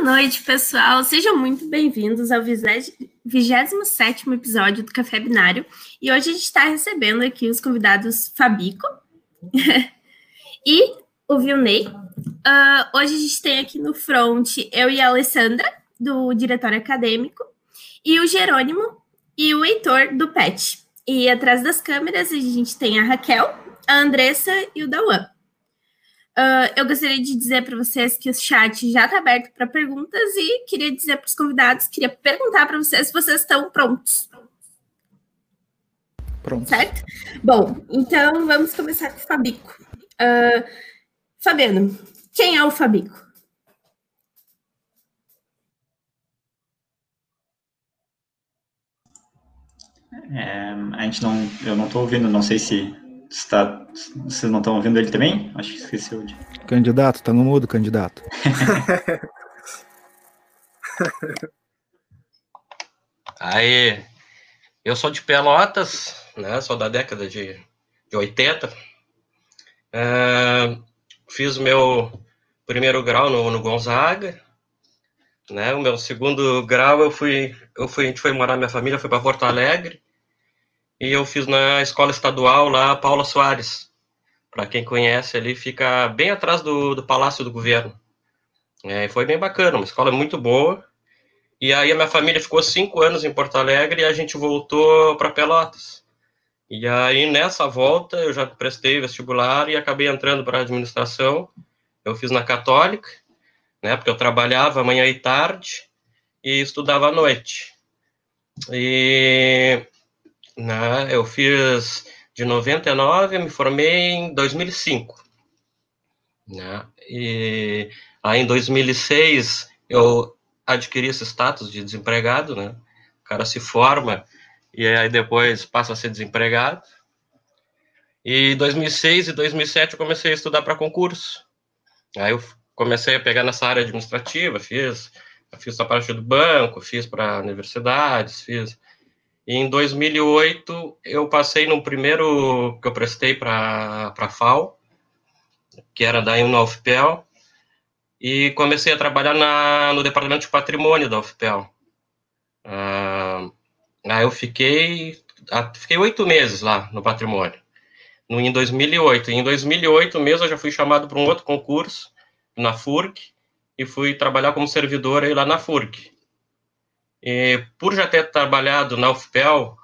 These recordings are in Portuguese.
Boa noite, pessoal. Sejam muito bem-vindos ao 27 episódio do Café Binário. E hoje a gente está recebendo aqui os convidados Fabico e o Vilney. Uh, hoje a gente tem aqui no front eu e a Alessandra, do Diretório Acadêmico, e o Jerônimo e o Heitor, do PET. E atrás das câmeras a gente tem a Raquel, a Andressa e o Dawan. Uh, eu gostaria de dizer para vocês que o chat já está aberto para perguntas e queria dizer para os convidados, queria perguntar para vocês se vocês estão prontos. Pronto. Certo? Bom, então vamos começar com o Fabico. Uh, Fabiano, quem é o Fabico? É, a gente não, eu não estou ouvindo, não sei se está, vocês não estão ouvindo ele também? Acho que esqueceu de. Candidato, tá no mudo, candidato. Aí, eu sou de Pelotas, né? Sou da década de, de 80. É, fiz o meu primeiro grau no, no Gonzaga, né? O meu segundo grau eu fui, eu fui, a gente foi morar, minha família foi para Porto Alegre e eu fiz na escola estadual lá, Paula Soares. Para quem conhece ali, fica bem atrás do, do Palácio do Governo. É, foi bem bacana, uma escola muito boa. E aí a minha família ficou cinco anos em Porto Alegre e a gente voltou para Pelotas. E aí nessa volta eu já prestei vestibular e acabei entrando para administração. Eu fiz na Católica, né, porque eu trabalhava manhã e tarde e estudava à noite. E Eu fiz de 99, me formei em 2005. Né? E aí em 2006 eu adquiri esse status de desempregado, né? O cara se forma e aí depois passa a ser desempregado. E 2006 e 2007 eu comecei a estudar para concurso. Aí eu comecei a pegar nessa área administrativa, fiz, fiz a parte do banco, fiz para universidades, fiz em 2008, eu passei no primeiro que eu prestei para a FAO, que era da UFPEL, e comecei a trabalhar na, no departamento de patrimônio da UFPEL. Ah, aí eu fiquei ah, fiquei oito meses lá no patrimônio, no, em 2008. E em 2008 mesmo eu já fui chamado para um outro concurso na FURC e fui trabalhar como servidor aí lá na FURC. E, por já ter trabalhado na UFPEL,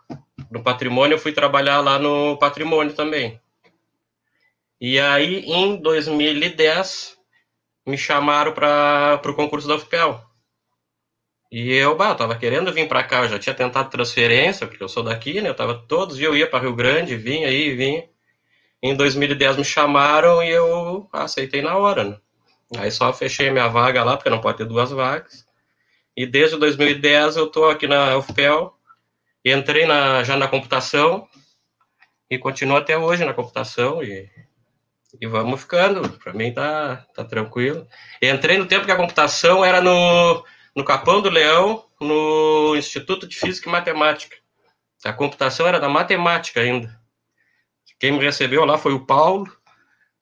no patrimônio, eu fui trabalhar lá no patrimônio também. E aí, em 2010, me chamaram para o concurso da UFPEL. E eu, bah, eu tava querendo vir para cá, eu já tinha tentado transferência, porque eu sou daqui, né? Eu tava todos eu ia para Rio Grande, vinha aí, vinha. Em 2010 me chamaram e eu aceitei na hora, né? Aí só fechei minha vaga lá, porque não pode ter duas vagas. E desde 2010 eu estou aqui na UFPEL, entrei na, já na computação e continuo até hoje na computação e, e vamos ficando. Para mim tá, tá tranquilo. entrei no tempo que a computação era no, no Capão do Leão, no Instituto de Física e Matemática. A computação era da matemática ainda. Quem me recebeu lá foi o Paulo,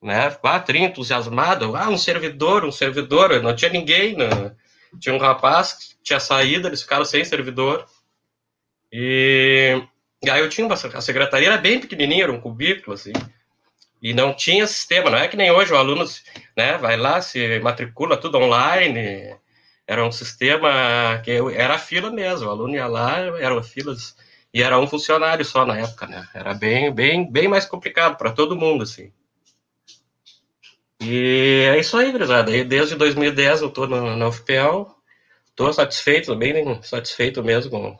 né? Tri entusiasmado. Ah, um servidor, um servidor. Não tinha ninguém, né? Tinha um rapaz que tinha saído, eles ficaram sem servidor. E, e aí eu tinha uma, a secretaria era bem pequenininha, era um cubículo, assim. E não tinha sistema, não é que nem hoje o aluno né, vai lá, se matricula tudo online. Era um sistema que era fila mesmo, o aluno ia lá, eram filas, e era um funcionário só na época, né? Era bem, bem, bem mais complicado para todo mundo, assim. E é isso aí, gurizada. Desde 2010 eu estou na UFPEL, estou satisfeito, bem satisfeito mesmo.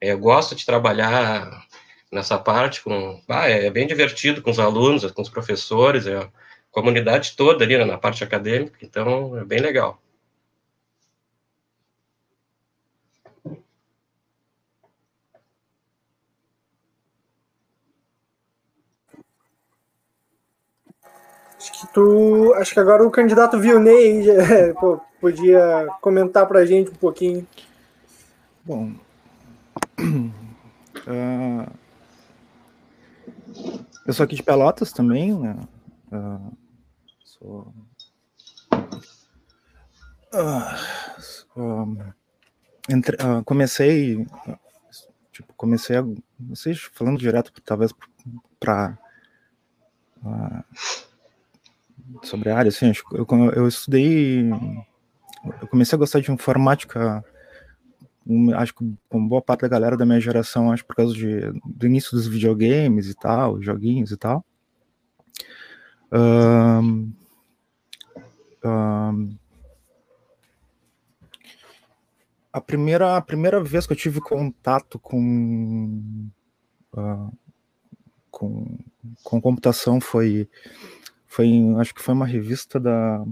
É, eu gosto de trabalhar nessa parte, com, ah, é bem divertido com os alunos, com os professores, é, a comunidade toda ali né, na parte acadêmica, então é bem legal. Acho que tu. Acho que agora o candidato Vilney já, pô, podia comentar para a gente um pouquinho. Bom. Uh, eu sou aqui de Pelotas também, né? Uh, sou... Ah, um, entre, uh, comecei, tipo, comecei, a, não sei, falando direto, talvez para uh, sobre a área, assim, eu, eu estudei, eu comecei a gostar de informática, acho que com boa parte da galera da minha geração, acho por causa de, do início dos videogames e tal, joguinhos e tal. Um, um, a primeira, a primeira vez que eu tive contato com, uh, com, com computação foi, foi acho que foi uma revista da,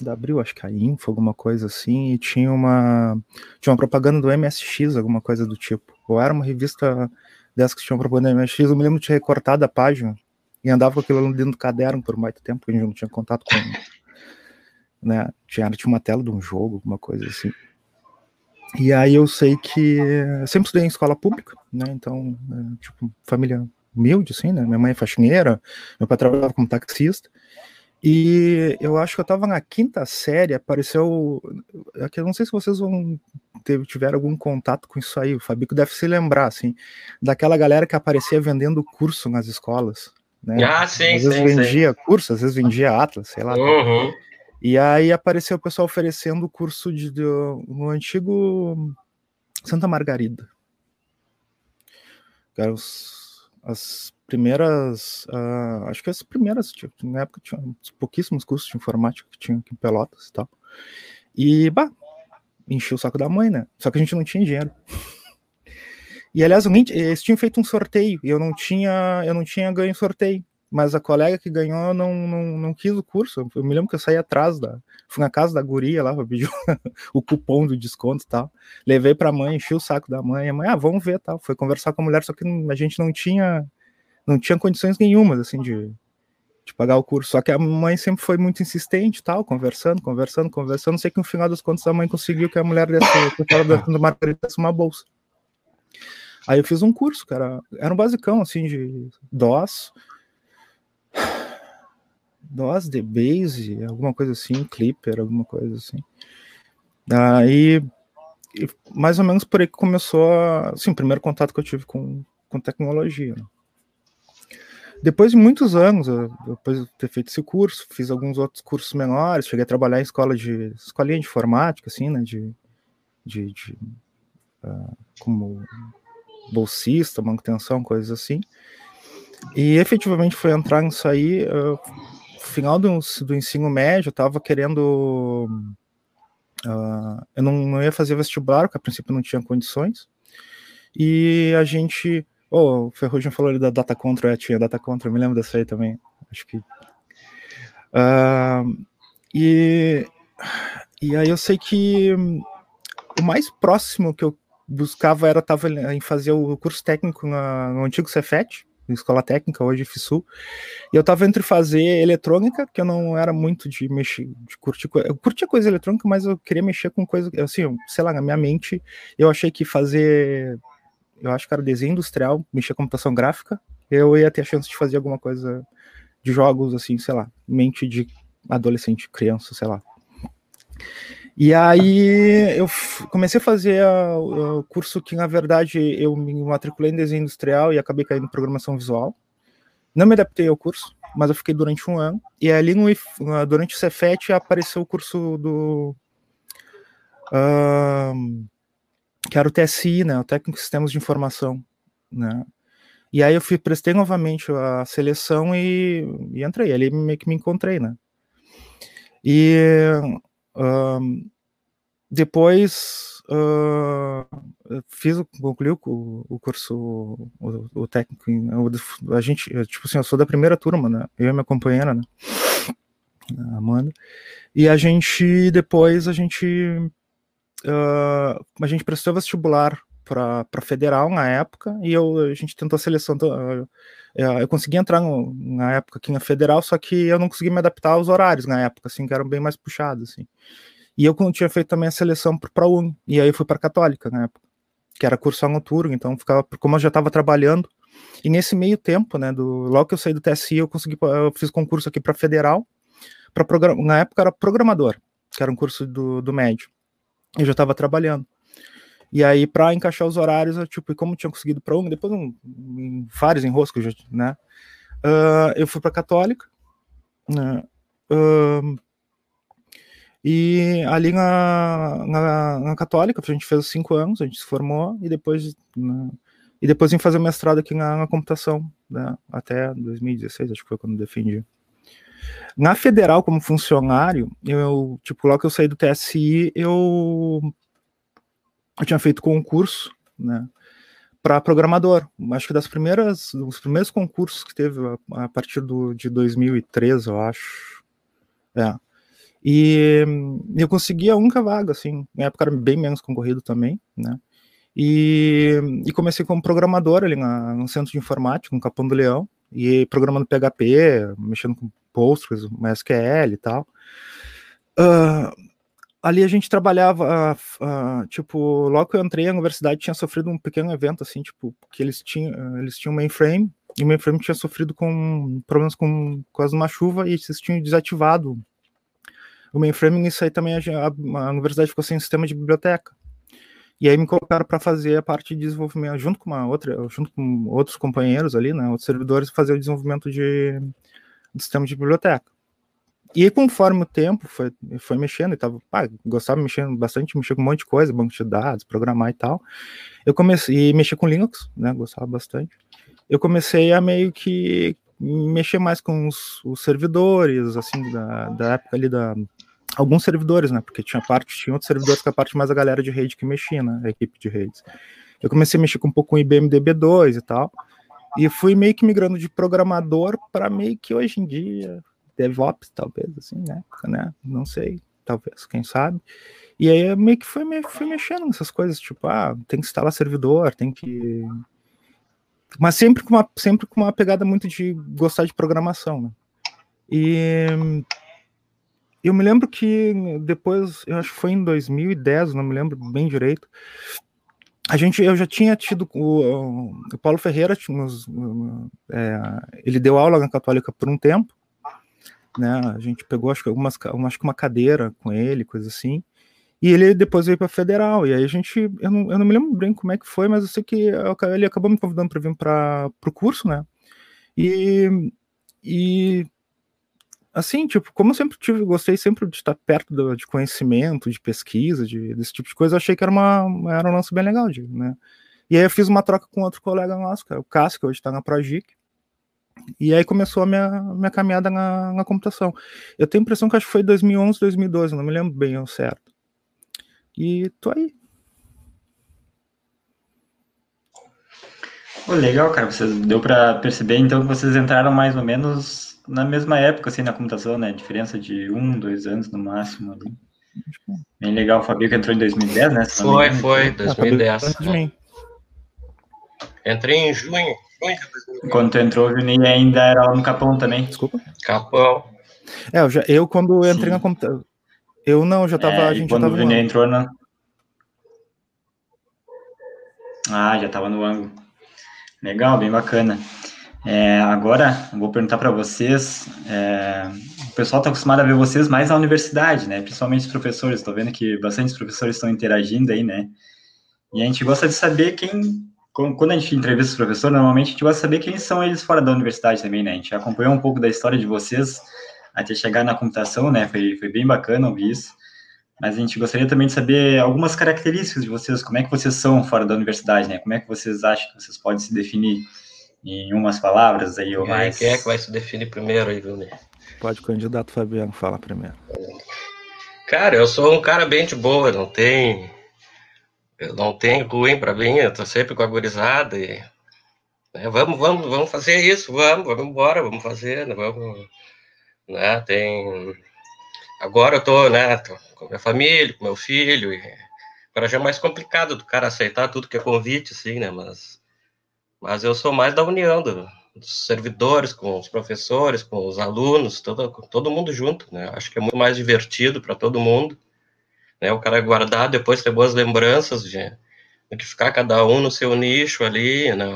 da Abril, acho que a Info, alguma coisa assim, e tinha uma, tinha uma propaganda do MSX, alguma coisa do tipo. Ou era uma revista dessa que tinha uma propaganda do MSX, eu me lembro de ter recortado a página e andava com aquilo dentro do caderno por muito tempo, porque a gente não tinha contato com. Né, tinha, tinha uma tela de um jogo, alguma coisa assim. E aí eu sei que sempre estudei em escola pública, né? Então, é, tipo, família humilde, assim, né? Minha mãe é faxineira, meu pai trabalhava como taxista. E eu acho que eu estava na quinta série, apareceu. Aqui, eu não sei se vocês vão ter, tiveram algum contato com isso aí. O Fabico deve se lembrar, assim, daquela galera que aparecia vendendo curso nas escolas. Né? Ah, sim, às vezes sim, vendia sim. curso, às vezes vendia Atlas, sei lá. Uhum. E aí apareceu o pessoal oferecendo o curso de, de, no antigo Santa Margarida. Eram os, as primeiras, uh, acho que as primeiras, tipo, na época tinha pouquíssimos cursos de informática que tinha aqui em Pelotas e tal. E, bah, enchi o saco da mãe, né? Só que a gente não tinha dinheiro. E aliás, eles tinham feito um sorteio e eu não tinha, eu não tinha ganho sorteio mas a colega que ganhou não, não, não quis o curso. Eu me lembro que eu saí atrás da. Fui na casa da guria lá, pedi o cupom do desconto e tal. Levei pra mãe, enchi o saco da mãe. A mãe, ah, vamos ver tal. Foi conversar com a mulher, só que a gente não tinha. Não tinha condições nenhumas, assim, de, de pagar o curso. Só que a mãe sempre foi muito insistente tal, conversando, conversando, conversando. Sei que no final das contas a mãe conseguiu que a mulher desse, dando Margarida uma bolsa. Aí eu fiz um curso, cara. Era um basicão, assim, de DOS DOS, Base, alguma coisa assim, Clipper, alguma coisa assim. Aí, mais ou menos por aí que começou, assim, o primeiro contato que eu tive com, com tecnologia. Né? Depois de muitos anos, depois de ter feito esse curso, fiz alguns outros cursos menores, cheguei a trabalhar em escola de escolinha de informática, assim, né, de, de, de uh, como bolsista, manutenção, coisas assim. E efetivamente foi entrar nisso aí, uh, final do, do ensino médio, eu tava querendo. Uh, eu não, não, ia fazer vestibular, porque a princípio não tinha condições. E a gente. Oh, o Ferrugem falou ali da Data Control, é, tinha Data Control, eu me lembro dessa aí também. Acho que. Uh, e, e aí eu sei que o mais próximo que eu buscava era tava em fazer o curso técnico na, no antigo Cefet, escola técnica, hoje FISU, e eu tava entre fazer eletrônica, que eu não era muito de mexer, de curtir, eu curtia coisa eletrônica, mas eu queria mexer com coisa, assim, sei lá, na minha mente, eu achei que fazer, eu acho que era desenho industrial, mexer com computação gráfica, eu ia ter a chance de fazer alguma coisa de jogos, assim, sei lá, mente de adolescente, criança, sei lá. E aí eu comecei a fazer o curso que, na verdade, eu me matriculei em desenho industrial e acabei caindo em programação visual. Não me adaptei ao curso, mas eu fiquei durante um ano. E ali, no, durante o Cefet, apareceu o curso do... Uh, que era o TSI, né, o Técnico de Sistemas de Informação, né, e aí eu fui, prestei novamente a seleção e, e entrei, ali meio que me encontrei, né, e um, depois uh, fiz, concluí o, o curso, o, o técnico, a gente, tipo assim, eu sou da primeira turma, né, eu e minha companheira, né, a Amanda, e a gente, depois a gente, uh, a gente prestou vestibular para federal na época, e eu, a gente tentou a seleção, uh, eu consegui entrar no, na época aqui na federal, só que eu não consegui me adaptar aos horários na época, assim, que eram bem mais puxados, assim. E eu tinha feito também a seleção para UNI, e aí eu fui para Católica na época, que era curso noturno, então ficava, como eu já estava trabalhando, e nesse meio tempo, né, do, logo que eu saí do TSI, eu consegui, eu fiz concurso aqui para Federal, para na época era programador, que era um curso do, do médio. Eu já estava trabalhando. E aí, para encaixar os horários, eu, tipo, e como tinha conseguido para um, depois um, em vários enroscos, né? Uh, eu fui para Católica, né? Uh, e ali na, na, na, Católica, a gente fez os cinco anos, a gente se formou, e depois, né, e depois em fazer mestrado aqui na, na computação, né, até 2016, acho que foi quando defendi. Na federal, como funcionário, eu, tipo, logo que eu saí do TSI, eu, eu tinha feito concurso, né, para programador. Acho que das primeiras, dos primeiros concursos que teve a, a partir do, de 2013, eu acho. É. E eu consegui a única vaga, assim, na época era bem menos concorrido também, né? E, e comecei como programador ali na, no centro de informática, no Capão do Leão, e programando PHP, mexendo com Postgres, MySQL e tal. Uh, ali a gente trabalhava, uh, uh, tipo, logo que eu entrei, a universidade tinha sofrido um pequeno evento, assim, tipo, que eles tinham, eles tinham mainframe, e o mainframe tinha sofrido com problemas com quase uma chuva, e eles tinham desativado o mainframe, isso aí também a, a, a universidade ficou sem sistema de biblioteca. E aí me colocaram para fazer a parte de desenvolvimento, junto com uma outra, junto com outros companheiros ali, né, outros servidores, fazer o desenvolvimento de, de sistema de biblioteca. E conforme o tempo foi, foi mexendo, e tava, pá, gostava mexer bastante, mexer com um monte de coisa, banco de dados, programar e tal. Eu comecei, e mexer com Linux, né, gostava bastante. Eu comecei a meio que mexer mais com os, os servidores, assim, da, da época ali da, alguns servidores, né? Porque tinha parte, tinha outros servidores que a parte mais a galera de rede que mexia, né? A equipe de redes. Eu comecei a mexer com um pouco com IBM DB2 e tal. E fui meio que migrando de programador para meio que hoje em dia DevOps, talvez, assim, né? né? Não sei, talvez, quem sabe. E aí meio que fui, fui mexendo nessas coisas, tipo, ah, tem que instalar servidor, tem que. Mas sempre com uma, sempre com uma pegada muito de gostar de programação, né? E eu me lembro que depois, eu acho que foi em 2010, não me lembro bem direito, a gente, eu já tinha tido o, o Paulo Ferreira, é, ele deu aula na Católica por um tempo, né? A gente pegou acho que algumas, acho que uma cadeira com ele, coisa assim. E ele depois veio para Federal. E aí a gente, eu não, eu não me lembro bem como é que foi, mas eu sei que ele acabou me convidando para vir para o curso, né? E, e assim, tipo, como eu sempre tive, gostei sempre de estar perto do, de conhecimento, de pesquisa, de, desse tipo de coisa, achei que era, uma, era um lance bem legal, de, né? E aí eu fiz uma troca com outro colega nosso, é o Cássio, que hoje está na Progic, e aí começou a minha, minha caminhada na, na computação. Eu tenho a impressão que acho que foi 2011, 2012, não me lembro bem ao certo. E tô aí. Oh, legal, cara. Vocês, deu para perceber então que vocês entraram mais ou menos na mesma época, assim, na computação, né? Diferença de um, dois anos no máximo. Ali. Bem legal, o Fabio que entrou em 2010, né? Foi, foi, 2010. Né? Entrei em junho, junho de 2010. Quando tu entrou, o Juninho ainda era lá no Capão também. Desculpa. Capão. É, eu, já, eu quando entrei Sim. na computação. Eu não, já tava. É, a gente quando já tava o Juninho entrou na. Ah, já tava no ângulo. Legal, bem bacana. É, agora, vou perguntar para vocês, é, o pessoal está acostumado a ver vocês mais na universidade, né? Principalmente os professores, estou vendo que bastante professores estão interagindo aí, né? E a gente gosta de saber quem, quando a gente entrevista os professores, normalmente a gente gosta de saber quem são eles fora da universidade também, né? A gente acompanhou um pouco da história de vocês até chegar na computação, né? Foi, foi bem bacana ouvir isso. Mas a gente gostaria também de saber algumas características de vocês, como é que vocês são fora da universidade, né? Como é que vocês acham que vocês podem se definir em umas palavras aí ou mais. Quem é que vai se definir primeiro aí, Júnior? Pode o candidato Fabiano falar primeiro. Cara, eu sou um cara bem de boa, não tem. Eu não tenho ruim para mim, eu tô sempre com a gurizada e. Né, vamos, vamos, vamos fazer isso, vamos, vamos embora, vamos fazer, né, vamos. Né, tem. Agora eu tô, né, tô com minha família, com meu filho, e agora já é mais complicado do cara aceitar tudo que é convite, assim, né, mas mas eu sou mais da união do, dos servidores com os professores, com os alunos, todo, todo mundo junto, né? Acho que é muito mais divertido para todo mundo, né? O cara guardar, depois ter boas lembranças de, de que ficar cada um no seu nicho ali, né?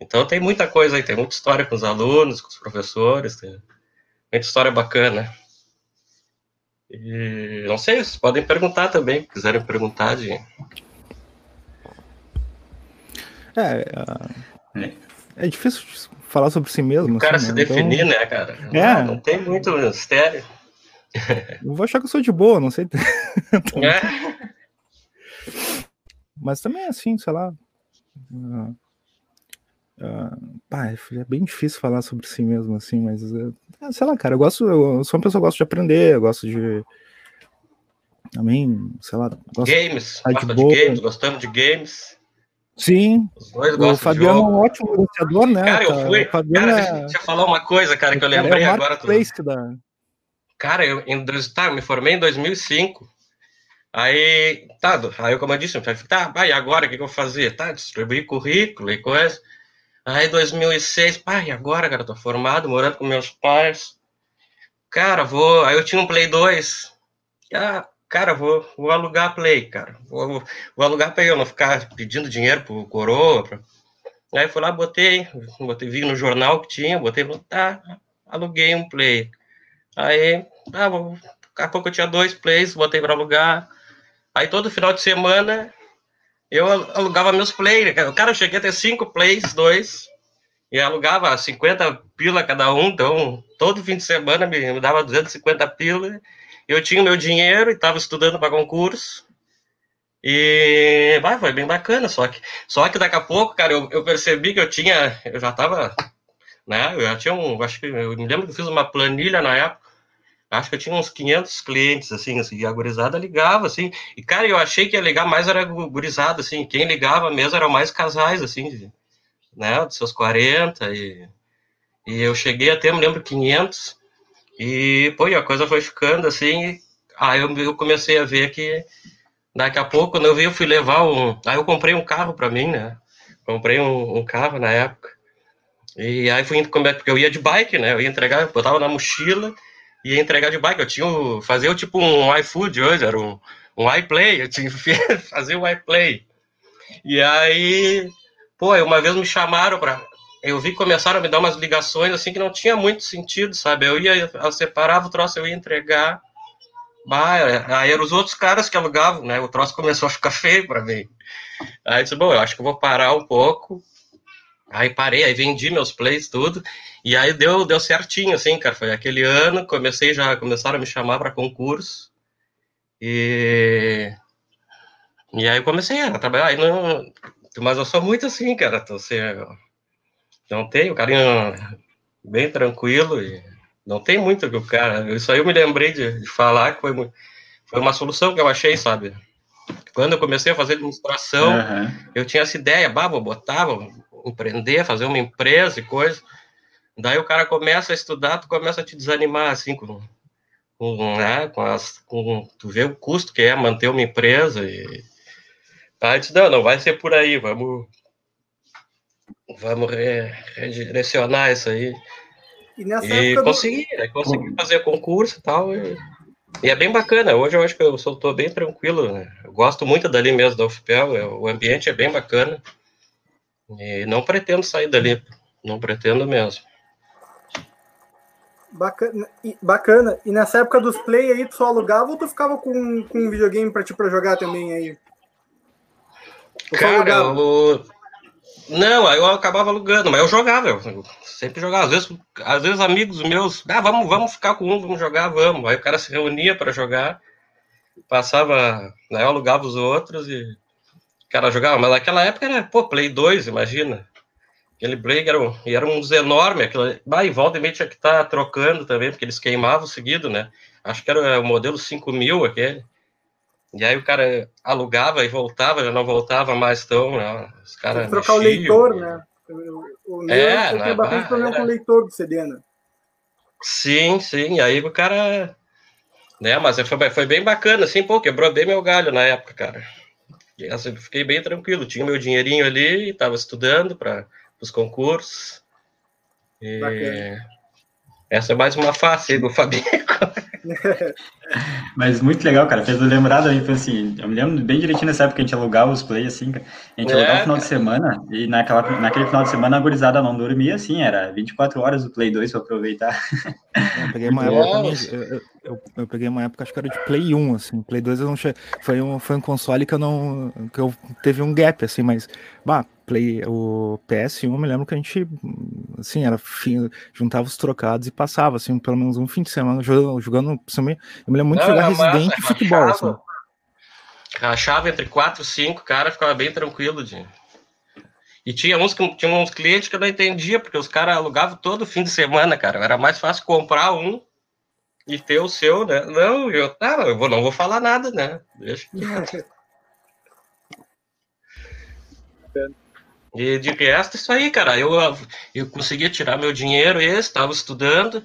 Então tem muita coisa aí, tem muita história com os alunos, com os professores, tem muita história bacana. E não sei, vocês podem perguntar também, se quiserem perguntar de. É, é, é difícil falar sobre si mesmo. O cara assim, se né? definir, então... né, cara? É. Não, não tem muito mistério. Eu vou achar que eu sou de boa, não sei. é. Mas também assim, sei lá. Uh, uh, pá, é bem difícil falar sobre si mesmo, assim, mas uh, sei lá, cara, eu gosto, eu sou uma pessoa que gosta de aprender, eu gosto de. Também, sei lá. games, de, de games, gostamos de games. Sim. Os dois gostam o Fabiano é um ótimo negociador, né? Cara, eu fui. Cara, é... deixa eu falar uma coisa, cara, que eu lembrei é agora. Tu... Da... Cara, eu, em, tá, eu me formei em 2005. Aí, tá, aí como eu disse, tá, vai, agora o que, que eu fazer? Tá, distribuir currículo e coisa. Aí, 2006, pá, e agora, cara, tô formado, morando com meus pais. Cara, vou. Aí eu tinha um Play 2. Ah, cara, vou, vou alugar Play, cara. Vou, vou alugar Play, eu não ficar pedindo dinheiro pro coroa. Pra... Aí fui lá, botei, botei, vi no jornal que tinha, botei, tá, aluguei um Play. Aí, ah, daqui a pouco eu tinha dois Plays, botei para alugar. Aí todo final de semana eu alugava meus plays. Né, cara, eu cheguei a ter cinco plays, dois, e alugava 50 pila cada um. Então, todo fim de semana me, me dava 250 pila. Eu tinha meu dinheiro e estava estudando para concurso. E vai, foi bem bacana, só que, só que daqui a pouco, cara, eu, eu percebi que eu tinha, eu já estava, né, eu já tinha um, acho que, eu me lembro que eu fiz uma planilha na época, acho que eu tinha uns 500 clientes, assim, assim, e a gurizada ligava, assim, e, cara, eu achei que ia ligar mais era gurizada, assim, quem ligava mesmo eram mais casais, assim, de, né, dos seus 40, e, e eu cheguei até, me lembro, 500, e, pô, e a coisa foi ficando, assim, aí eu, eu comecei a ver que, daqui a pouco, quando eu vi, eu fui levar um, aí eu comprei um carro para mim, né, comprei um, um carro na época, e aí fui, porque eu ia de bike, né, eu ia entregar, botava na mochila, ia entregar de bike. Eu tinha fazer tipo um iFood hoje, era um, um iPlay, eu tinha que fazer um iPlay. E aí, pô, uma vez me chamaram para eu vi que começaram a me dar umas ligações assim que não tinha muito sentido, sabe? Eu ia, eu separava o troço, eu ia entregar. Bah, aí eram os outros caras que alugavam, né? O troço começou a ficar feio para mim. Aí eu disse, bom, eu acho que eu vou parar um pouco. Aí parei, aí vendi meus plays, tudo. E aí deu, deu certinho, assim, cara. Foi aquele ano, comecei já, começaram a me chamar para concurso. E. E aí eu comecei a trabalhar. Aí não, mas eu sou muito assim, cara. Então, assim, não tenho carinho bem tranquilo. E não tem muito que o cara. Isso aí eu me lembrei de, de falar que foi, foi uma solução que eu achei, sabe? Quando eu comecei a fazer administração, uhum. eu tinha essa ideia, bah, vou botar, vou empreender, fazer uma empresa e coisa. Daí o cara começa a estudar, tu começa a te desanimar, assim, com, com, né, com, as, com tu vê o custo que é manter uma empresa e aí disse, não, não vai ser por aí, vamos vamos re, redirecionar isso aí. E, nessa e consegui, do... né, consegui fazer concurso e tal, e, e, é bem bacana, hoje eu acho que eu estou bem tranquilo, né? eu gosto muito dali mesmo da UFPEL, o ambiente é bem bacana, e não pretendo sair dali, não pretendo mesmo. Bacana. E, bacana. E nessa época dos play aí, tu só alugava ou tu ficava com, com um videogame pra ti pra jogar também aí? Tu Cara, eu... Não, aí eu acabava alugando, mas eu jogava, eu sempre jogava. Às vezes, às vezes amigos meus, ah, vamos, vamos ficar com um, vamos jogar, vamos. Aí o cara se reunia para jogar, passava, né, eu alugava os outros e o cara jogava. Mas naquela época era, pô, Play 2, imagina. Aquele break era, um, e era uns enormes, aquilo, ah, e volta e meia tinha que estar tá trocando também, porque eles queimavam seguido, né? Acho que era o modelo 5000 aquele. E aí o cara alugava e voltava, já não voltava mais tão, né? Os caras trocar o leitor, né? O, meu é, tem bastante problema era... com o leitor do CD, né? Sim, sim. Aí o cara. Né, mas foi, foi bem bacana, assim, pô, quebrou bem meu galho na época, cara. E, assim, fiquei bem tranquilo, tinha meu dinheirinho ali, estava estudando para os concursos. E... Essa é mais uma face do Fabico. Mas muito legal, cara. Fez eu lembrar daí, foi assim, eu me lembro bem direitinho nessa época que a gente alugava os play, assim, a gente é, alugava no final de semana, e naquela, naquele final de semana a gurizada não dormia, assim, era 24 horas o Play 2 para aproveitar. Eu peguei uma época, eu, eu, eu, peguei uma época, acho que era de Play 1, assim, Play 2 eu não cheguei, foi um, foi um console que eu não, que eu teve um gap, assim, mas, bah, Play, o PS1, eu me lembro que a gente, assim, era juntava os trocados e passava, assim, pelo menos um fim de semana jogando, jogando eu me lembro muito de jogar Resident e futebol, assim. Rachava entre 4 e 5, cara, ficava bem tranquilo, de. E tinha uns, tinha uns clientes que eu não entendia, porque os caras alugavam todo fim de semana, cara. Era mais fácil comprar um e ter o seu, né? Não, eu, tá, eu vou, não vou falar nada, né? Deixa. E de resto, isso aí, cara. Eu, eu conseguia tirar meu dinheiro, esse, estava estudando.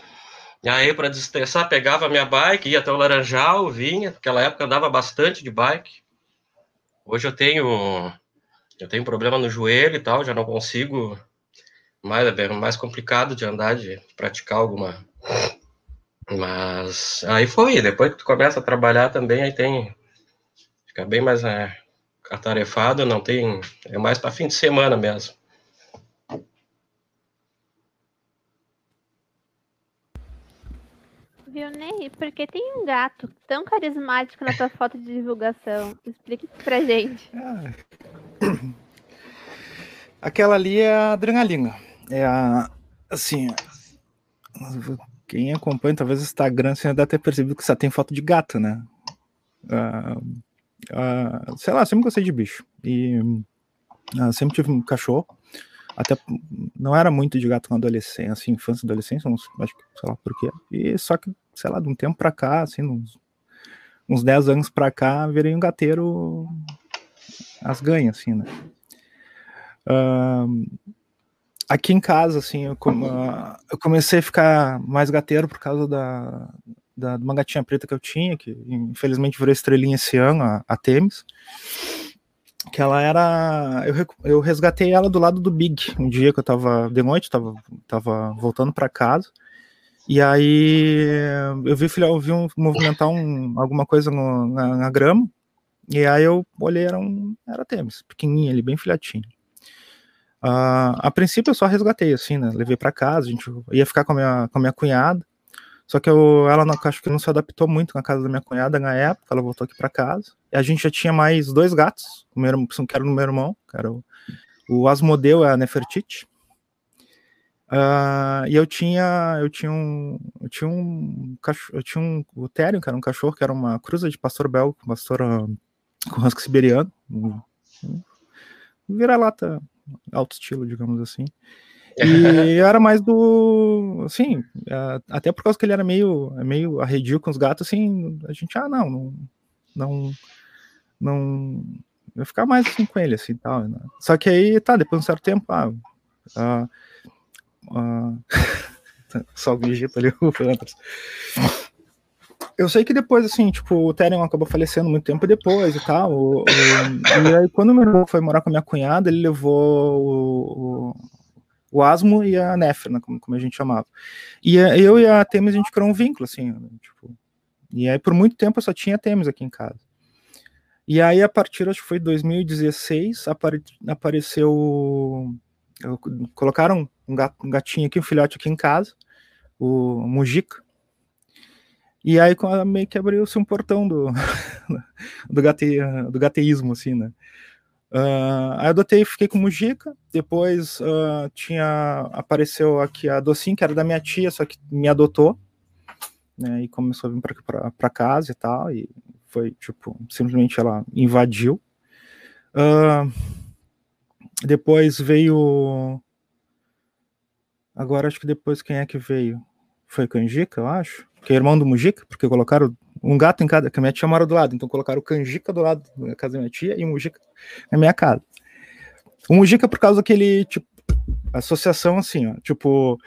E aí, para desestressar, pegava minha bike, ia até o Laranjal, vinha. Naquela época andava bastante de bike. Hoje eu tenho eu tenho problema no joelho e tal, já não consigo mais é mais complicado de andar, de praticar alguma. Mas aí foi, depois que tu começa a trabalhar também, aí tem fica bem mais é, atarefado, não tem. É mais para fim de semana mesmo. Viu, Ney? Porque tem um gato tão carismático na tua foto de divulgação. Explique isso pra gente. Ah. Aquela ali é a adrenalina. É a. Assim. Quem acompanha talvez o Instagram, você deve ter percebido que só tem foto de gato, né? Uh, uh, sei lá, sempre gostei de bicho. E uh, sempre tive um cachorro. Até não era muito de gato na adolescência, assim, infância e adolescência, acho que, sei lá por quê. E só que, sei lá, de um tempo pra cá, assim, uns, uns 10 anos pra cá, virei um gateiro as ganhas, assim, né? Uh, aqui em casa, assim, eu, uh, eu, comecei a ficar mais gateiro por causa da, da, de uma gatinha preta que eu tinha, que infelizmente virou estrelinha esse ano, a, a Temis. Que ela era. Eu, eu resgatei ela do lado do Big, um dia que eu tava de noite, tava, tava voltando para casa. E aí eu vi, eu vi um, movimentar um, alguma coisa no, na, na, grama. E aí eu olhei, era um era Temis, pequenininho ali, bem filhotinho. Uh, a princípio eu só resgatei, assim, né? Levei para casa, a gente ia ficar com a minha, com a minha cunhada. Só que eu, ela não, acho que não se adaptou muito na casa da minha cunhada na época, ela voltou aqui para casa. E a gente já tinha mais dois gatos, o meu, que era no meu irmão, que era o, o Asmodeu e a Nefertiti. Uh, e eu tinha, eu tinha um, eu tinha um cachorro, eu tinha um, o Tério, que era um cachorro, que era uma cruza de pastor belga pastor uh, com husky siberiano, um, um vira-lata alto estilo, digamos assim. E era mais do. Assim, até por causa que ele era meio, meio arredio com os gatos, assim, a gente, ah, não, não. Não. não eu ficar mais assim com ele, assim tal. Né? Só que aí, tá, depois de um certo tempo, ah. ah, ah só o ali, o Fantas. Eu sei que depois, assim, tipo, o Tyrion acabou falecendo muito tempo depois e tal. O, o, e aí, quando meu irmão foi morar com a minha cunhada, ele levou o, o Asmo e a Nefra, né, como, como, a gente chamava. E eu e a Temis, a gente criou um vínculo, assim, tipo, e aí por muito tempo eu só tinha Temis aqui em casa. E aí a partir, acho que foi 2016, apare, apareceu, colocaram um, gato, um gatinho aqui, um filhote aqui em casa, o Mujica, e aí meio que abriu-se um portão do, do, gate, do gateísmo, assim, né? Uh, aí adotei, fiquei com Mujica, depois uh, tinha, apareceu aqui a Docinho, que era da minha tia, só que me adotou, né, e começou a vir para casa e tal, e foi, tipo, simplesmente ela invadiu. Uh, depois veio, agora acho que depois quem é que veio? Foi Canjica, eu acho, que é irmão do Mujica, porque colocaram um gato em cada, que a minha tia mora do lado, então colocaram o Canjica do lado da casa da minha tia e o Mujica na minha casa. O Mujica por causa daquele, tipo, associação assim, ó, tipo,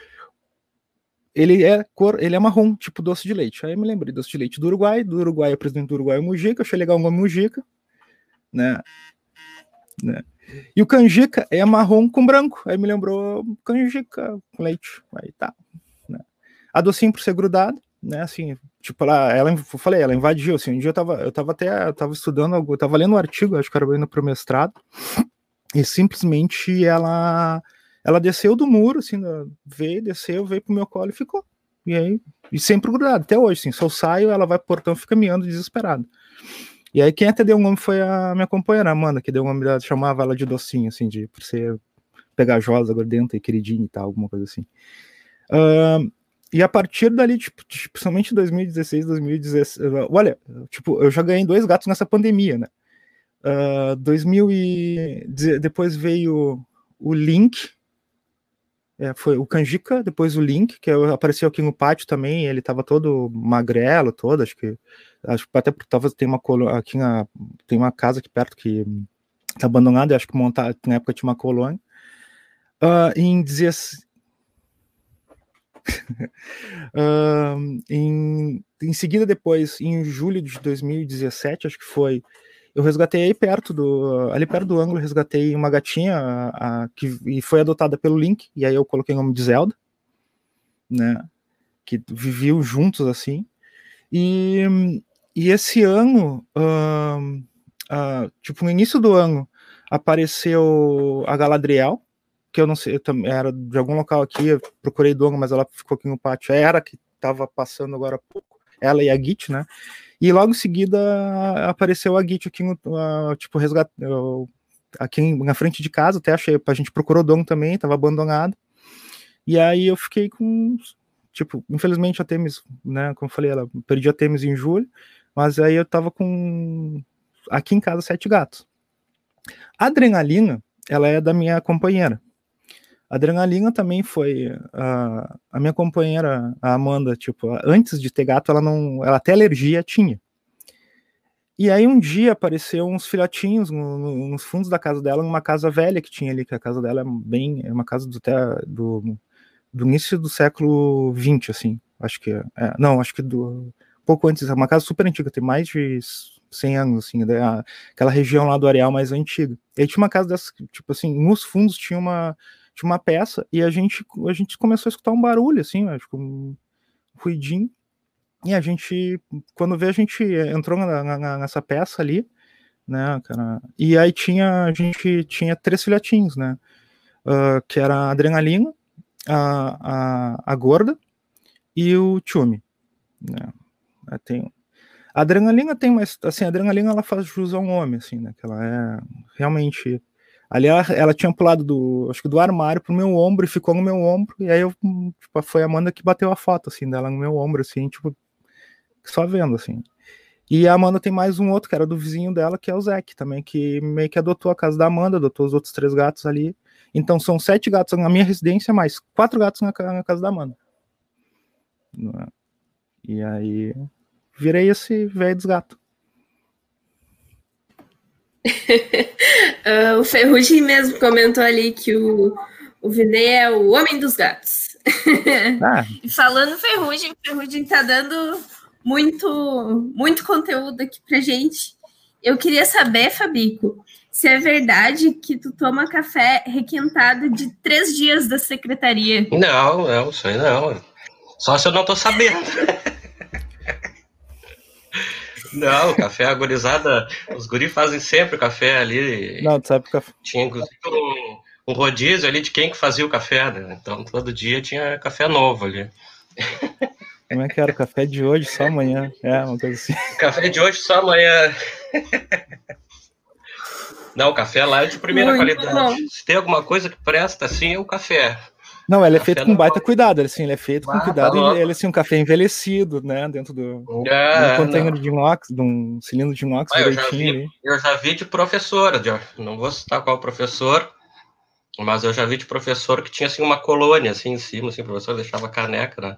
ele é cor, ele é marrom, tipo doce de leite. Aí eu me lembrei doce de leite do Uruguai, do Uruguai, o presidente do Uruguai é o Mujica, achei legal o nome Mujica, né, né. E o canjica é marrom com branco, aí me lembrou canjica com leite, aí tá. Né. A docinho por ser grudado, né? Assim, tipo, ela, ela eu falei, ela invadiu, assim, um dia eu tava, eu tava até, eu tava estudando, eu tava lendo um artigo, acho que era indo pro mestrado, e simplesmente ela, ela desceu do muro, assim, veio, desceu, veio pro meu colo e ficou. E aí, e sempre grudado, até hoje, assim, se eu saio, ela vai pro portão fica miando desesperado. E aí quem até deu um nome foi a minha companheira, Amanda, que deu um nome, chamava ela de docinho, assim, de, por ser pegajosa, gordenta e queridinha e tal, alguma coisa assim. Uh, e a partir dali, tipo, principalmente 2016, 2016, olha, tipo, eu já ganhei dois gatos nessa pandemia, né? Uh, 2000 e depois veio o Link, é, foi o Kanjika, depois o Link, que apareceu aqui no pátio também, ele tava todo magrelo, todo, acho que acho que até talvez tem uma aqui na, tem uma casa aqui perto que tá abandonada, acho que montar na época tinha uma colônia. Uh, em 16 uh, em, em seguida, depois, em julho de 2017, acho que foi, eu resgatei aí perto do, ali perto do ângulo, resgatei uma gatinha a, a, que e foi adotada pelo Link, e aí eu coloquei o nome de Zelda, né, que viviam juntos assim, e, e esse ano, uh, tipo, no início do ano, apareceu a Galadriel, que eu não sei, eu era de algum local aqui, eu procurei dono, mas ela ficou aqui no pátio, era que estava passando agora há pouco, ela e a Git, né? E logo em seguida apareceu a Git aqui no, tipo, resgat, aqui na frente de casa, até achei, a gente procurou dono também, estava abandonado. E aí eu fiquei com, tipo, infelizmente a Temis, né, como eu falei, ela perdi a Temis em julho, mas aí eu tava com aqui em casa sete gatos. A adrenalina, ela é da minha companheira, Adrenalina também foi a, a minha companheira, a Amanda, tipo, antes de ter gato, ela não, ela até alergia tinha. E aí um dia apareceu uns filhotinhos no, no, nos fundos da casa dela, numa casa velha que tinha ali, que a casa dela é bem, é uma casa do, até, do, do início do século XX, assim, acho que é, é, não, acho que do pouco antes, é uma casa super antiga, tem mais de 100 anos, assim, da, aquela região lá do Areal mais antiga. E aí tinha uma casa dessa, tipo assim, nos fundos tinha uma tinha uma peça e a gente, a gente começou a escutar um barulho, assim, acho que um ruidinho. E a gente, quando vê, a gente entrou na, na, nessa peça ali, né, cara? E aí tinha, a gente tinha três filhotinhos, né? Uh, que era a Adrenalina, a, a, a Gorda e o Tchumi, né? Tem, a Adrenalina tem mais, assim, a Adrenalina ela faz jus a um homem, assim, né? Que ela é realmente Ali ela, ela, tinha pulado do, acho que do armário pro meu ombro e ficou no meu ombro. E aí eu, tipo, foi a Amanda que bateu a foto, assim, dela no meu ombro, assim, tipo, só vendo, assim. E a Amanda tem mais um outro, que era do vizinho dela, que é o Zeke, também, que meio que adotou a casa da Amanda, adotou os outros três gatos ali. Então são sete gatos na minha residência, mais quatro gatos na, na casa da Amanda. É? E aí virei esse velho dos gatos uh, o Ferrugem mesmo comentou ali que o, o Vinay é o homem dos gatos. Ah. e falando Ferrugem, o Ferrugem tá dando muito, muito conteúdo aqui pra gente. Eu queria saber, Fabico, se é verdade que tu toma café requentado de três dias da secretaria. Não, não, isso aí não. Só se eu não tô sabendo. Não, café agorizada. Os guris fazem sempre o café ali. Não, tu sabe o café. Tinha inclusive um, um, rodízio ali de quem que fazia o café, né? Então todo dia tinha café novo ali. Como é que era? O café de hoje só amanhã. É, uma coisa assim. Café de hoje só amanhã. Não, o café lá é de primeira Muito qualidade. Bom. Se tem alguma coisa que presta assim, é o café. Não, ele é feito com baita cuidado, assim, ele é feito com ah, cuidado, tá ele é assim, um café envelhecido, né, dentro do, é, um container não. de inox, de um cilindro de inox ah, eu, já vi, eu já vi de professora, não vou citar qual professor, mas eu já vi de professor que tinha, assim, uma colônia, assim, em cima, assim, o professor deixava caneca, né,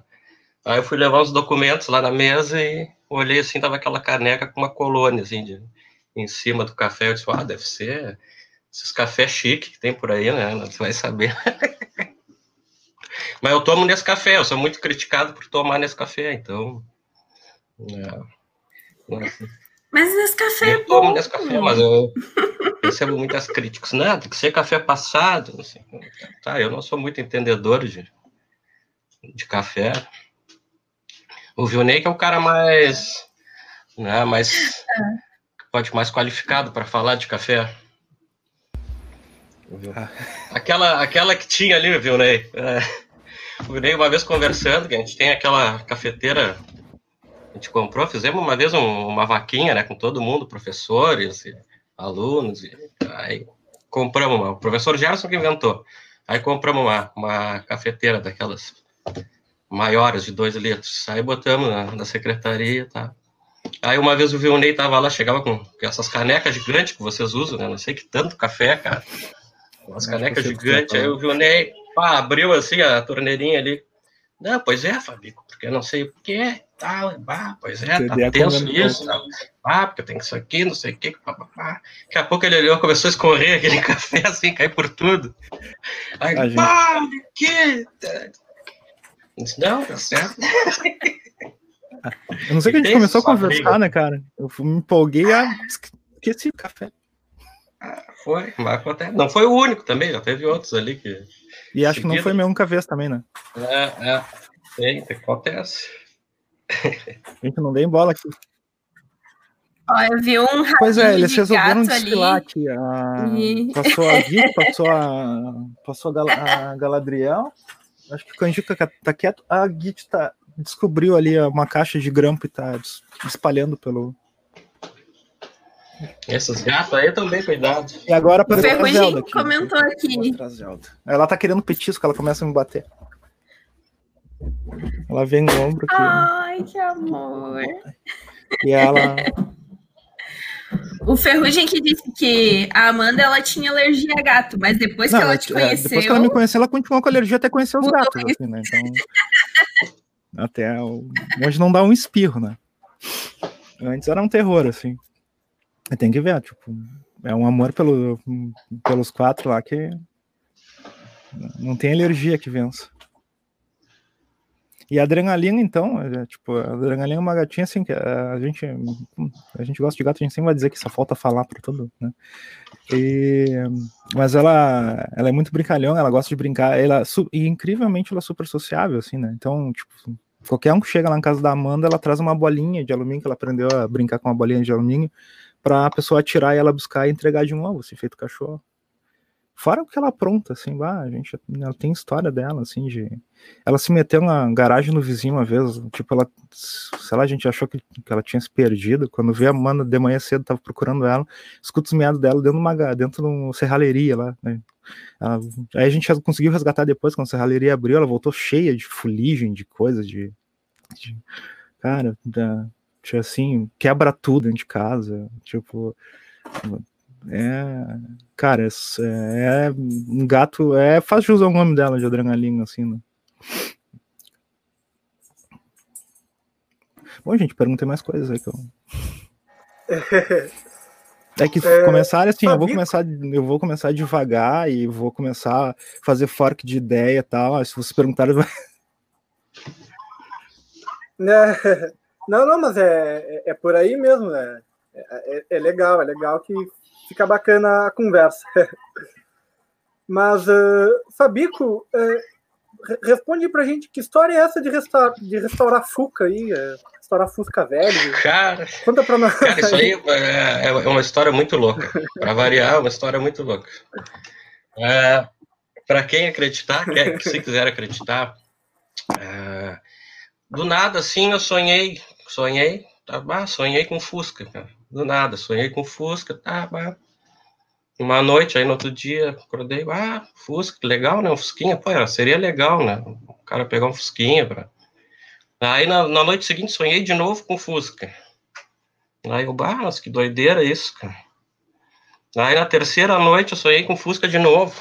aí eu fui levar os documentos lá na mesa e olhei, assim, tava aquela caneca com uma colônia, assim, de, em cima do café, eu disse, ah, deve ser esses cafés chique que tem por aí, né, você vai saber... Mas eu tomo nesse café, eu sou muito criticado por tomar nesse café, então. É. Mas nesse café eu é tomo nesse café, mas eu recebo muitas críticas. Não, tem que ser café passado. Assim. Tá, eu não sou muito entendedor de, de café. O Vilney que é o cara mais, né, mais pode mais qualificado para falar de café. Aquela, aquela que tinha ali, viu, Ney? É, o Ney, uma vez conversando, que a gente tem aquela cafeteira, a gente comprou, fizemos uma vez um, uma vaquinha, né, com todo mundo, professores, e alunos, e aí compramos uma, o professor Gerson que inventou, aí compramos uma, uma cafeteira daquelas maiores, de dois litros, aí botamos na, na secretaria, tá? Aí uma vez o Vilney tava lá, chegava com, com essas canecas gigantes que vocês usam, né? Não sei que tanto café, cara. Umas canecas gigantes. Aí o Vilney pá, abriu assim a torneirinha ali. Não, pois é, Fabico, porque eu não sei o que, tal, bah, pois é, tá tenso isso, tal. Ah, porque tem isso aqui, não sei o que, papapá. Daqui a pouco ele olhou, começou a escorrer aquele café assim, cair por tudo. Aí, a pá, gente... que? Disse, não, tá certo. Eu não sei que a gente começou a conversar, né, cara? Eu me empolguei e esqueci o café. Foi, mas acontece. Não foi o único também, já teve outros ali que. E acho que não foi minha única vez também, né? É, é. Tem, acontece. A gente não dei bola aqui. Ó, eu vi um Pois é, eles resolveram desfilar aqui. A... E... Passou a Gui, passou a. Passou a, Gal... a Galadriel. Acho que o Canjica tá quieto. A Git tá... descobriu ali uma caixa de grampo e tá espalhando pelo, essas gatas aí também, cuidado. E agora para o Ferrugem comentou aqui. Ela tá querendo petisco, ela começa a me bater. Ela vem no ombro aqui. Ai, que amor. E ela. O Ferrugem que disse que a Amanda ela tinha alergia a gato, mas depois Não, que ela te conheceu. É, depois que ela me conheceu, ela continuou com alergia até conhecer os gatos. Assim, né? Então. até hoje não dá um espirro, né? Antes era um terror, assim. Tem que ver, tipo, é um amor pelo, pelos quatro lá que não tem alergia que vença. E a adrenalina, então, é, tipo, a adrenalina é uma gatinha assim que a gente, a gente gosta de gato, a gente sempre vai dizer que só falta falar para tudo, né? E, mas ela, ela é muito brincalhão, ela gosta de brincar, ela e incrivelmente ela é super sociável, assim, né? Então, tipo, qualquer um que chega lá na casa da Amanda, ela traz uma bolinha de alumínio que ela aprendeu a brincar com uma bolinha de alumínio para a pessoa atirar e ela buscar e entregar de novo, assim, feito cachorro. Fora o que ela apronta, assim, bah, a gente, ela tem história dela, assim, de... Ela se meteu na garagem no vizinho uma vez, tipo, ela, sei lá, a gente achou que, que ela tinha se perdido, quando vê a mana de manhã cedo, tava procurando ela, escuta os meados dela dentro de uma, dentro de uma serralheria lá, né, ela, aí a gente conseguiu resgatar depois, quando a serralheria abriu, ela voltou cheia de fuligem, de coisa, de, de cara, da, Tipo assim, quebra tudo dentro de casa. Tipo, é. Cara, é, é um gato. É fácil de usar o nome dela de adrenalina, assim, né? Bom, gente, perguntei mais coisas aí que eu. É que é, começar assim, eu vou começar, eu vou começar devagar e vou começar a fazer fork de ideia e tal. Se vocês perguntarem, vai... É, não, não, mas é, é, é por aí mesmo, né? É, é, é, legal, é legal que fica bacana a conversa. mas, uh, Fabico, uh, responde pra gente que história é essa de, restaurar, de restaurar Fuca aí, é, restaurar Fusca velho? Cara, Conta pra nós. Cara, isso aí é, é uma história muito louca. Para variar, é uma história muito louca. É, para quem acreditar, quer, se quiser acreditar, é, do nada assim eu sonhei sonhei, tá, bah, sonhei com Fusca, cara. Do nada, sonhei com Fusca, tá, bah. Uma noite, aí no outro dia, acordei, ah, Fusca, legal, né? Um Fusquinha, pô, seria legal, né? O cara pegar um Fusquinha pra... Aí na, na noite seguinte sonhei de novo com Fusca. Aí eu, bah, nossa, que doideira isso, cara. Aí na terceira noite eu sonhei com Fusca de novo.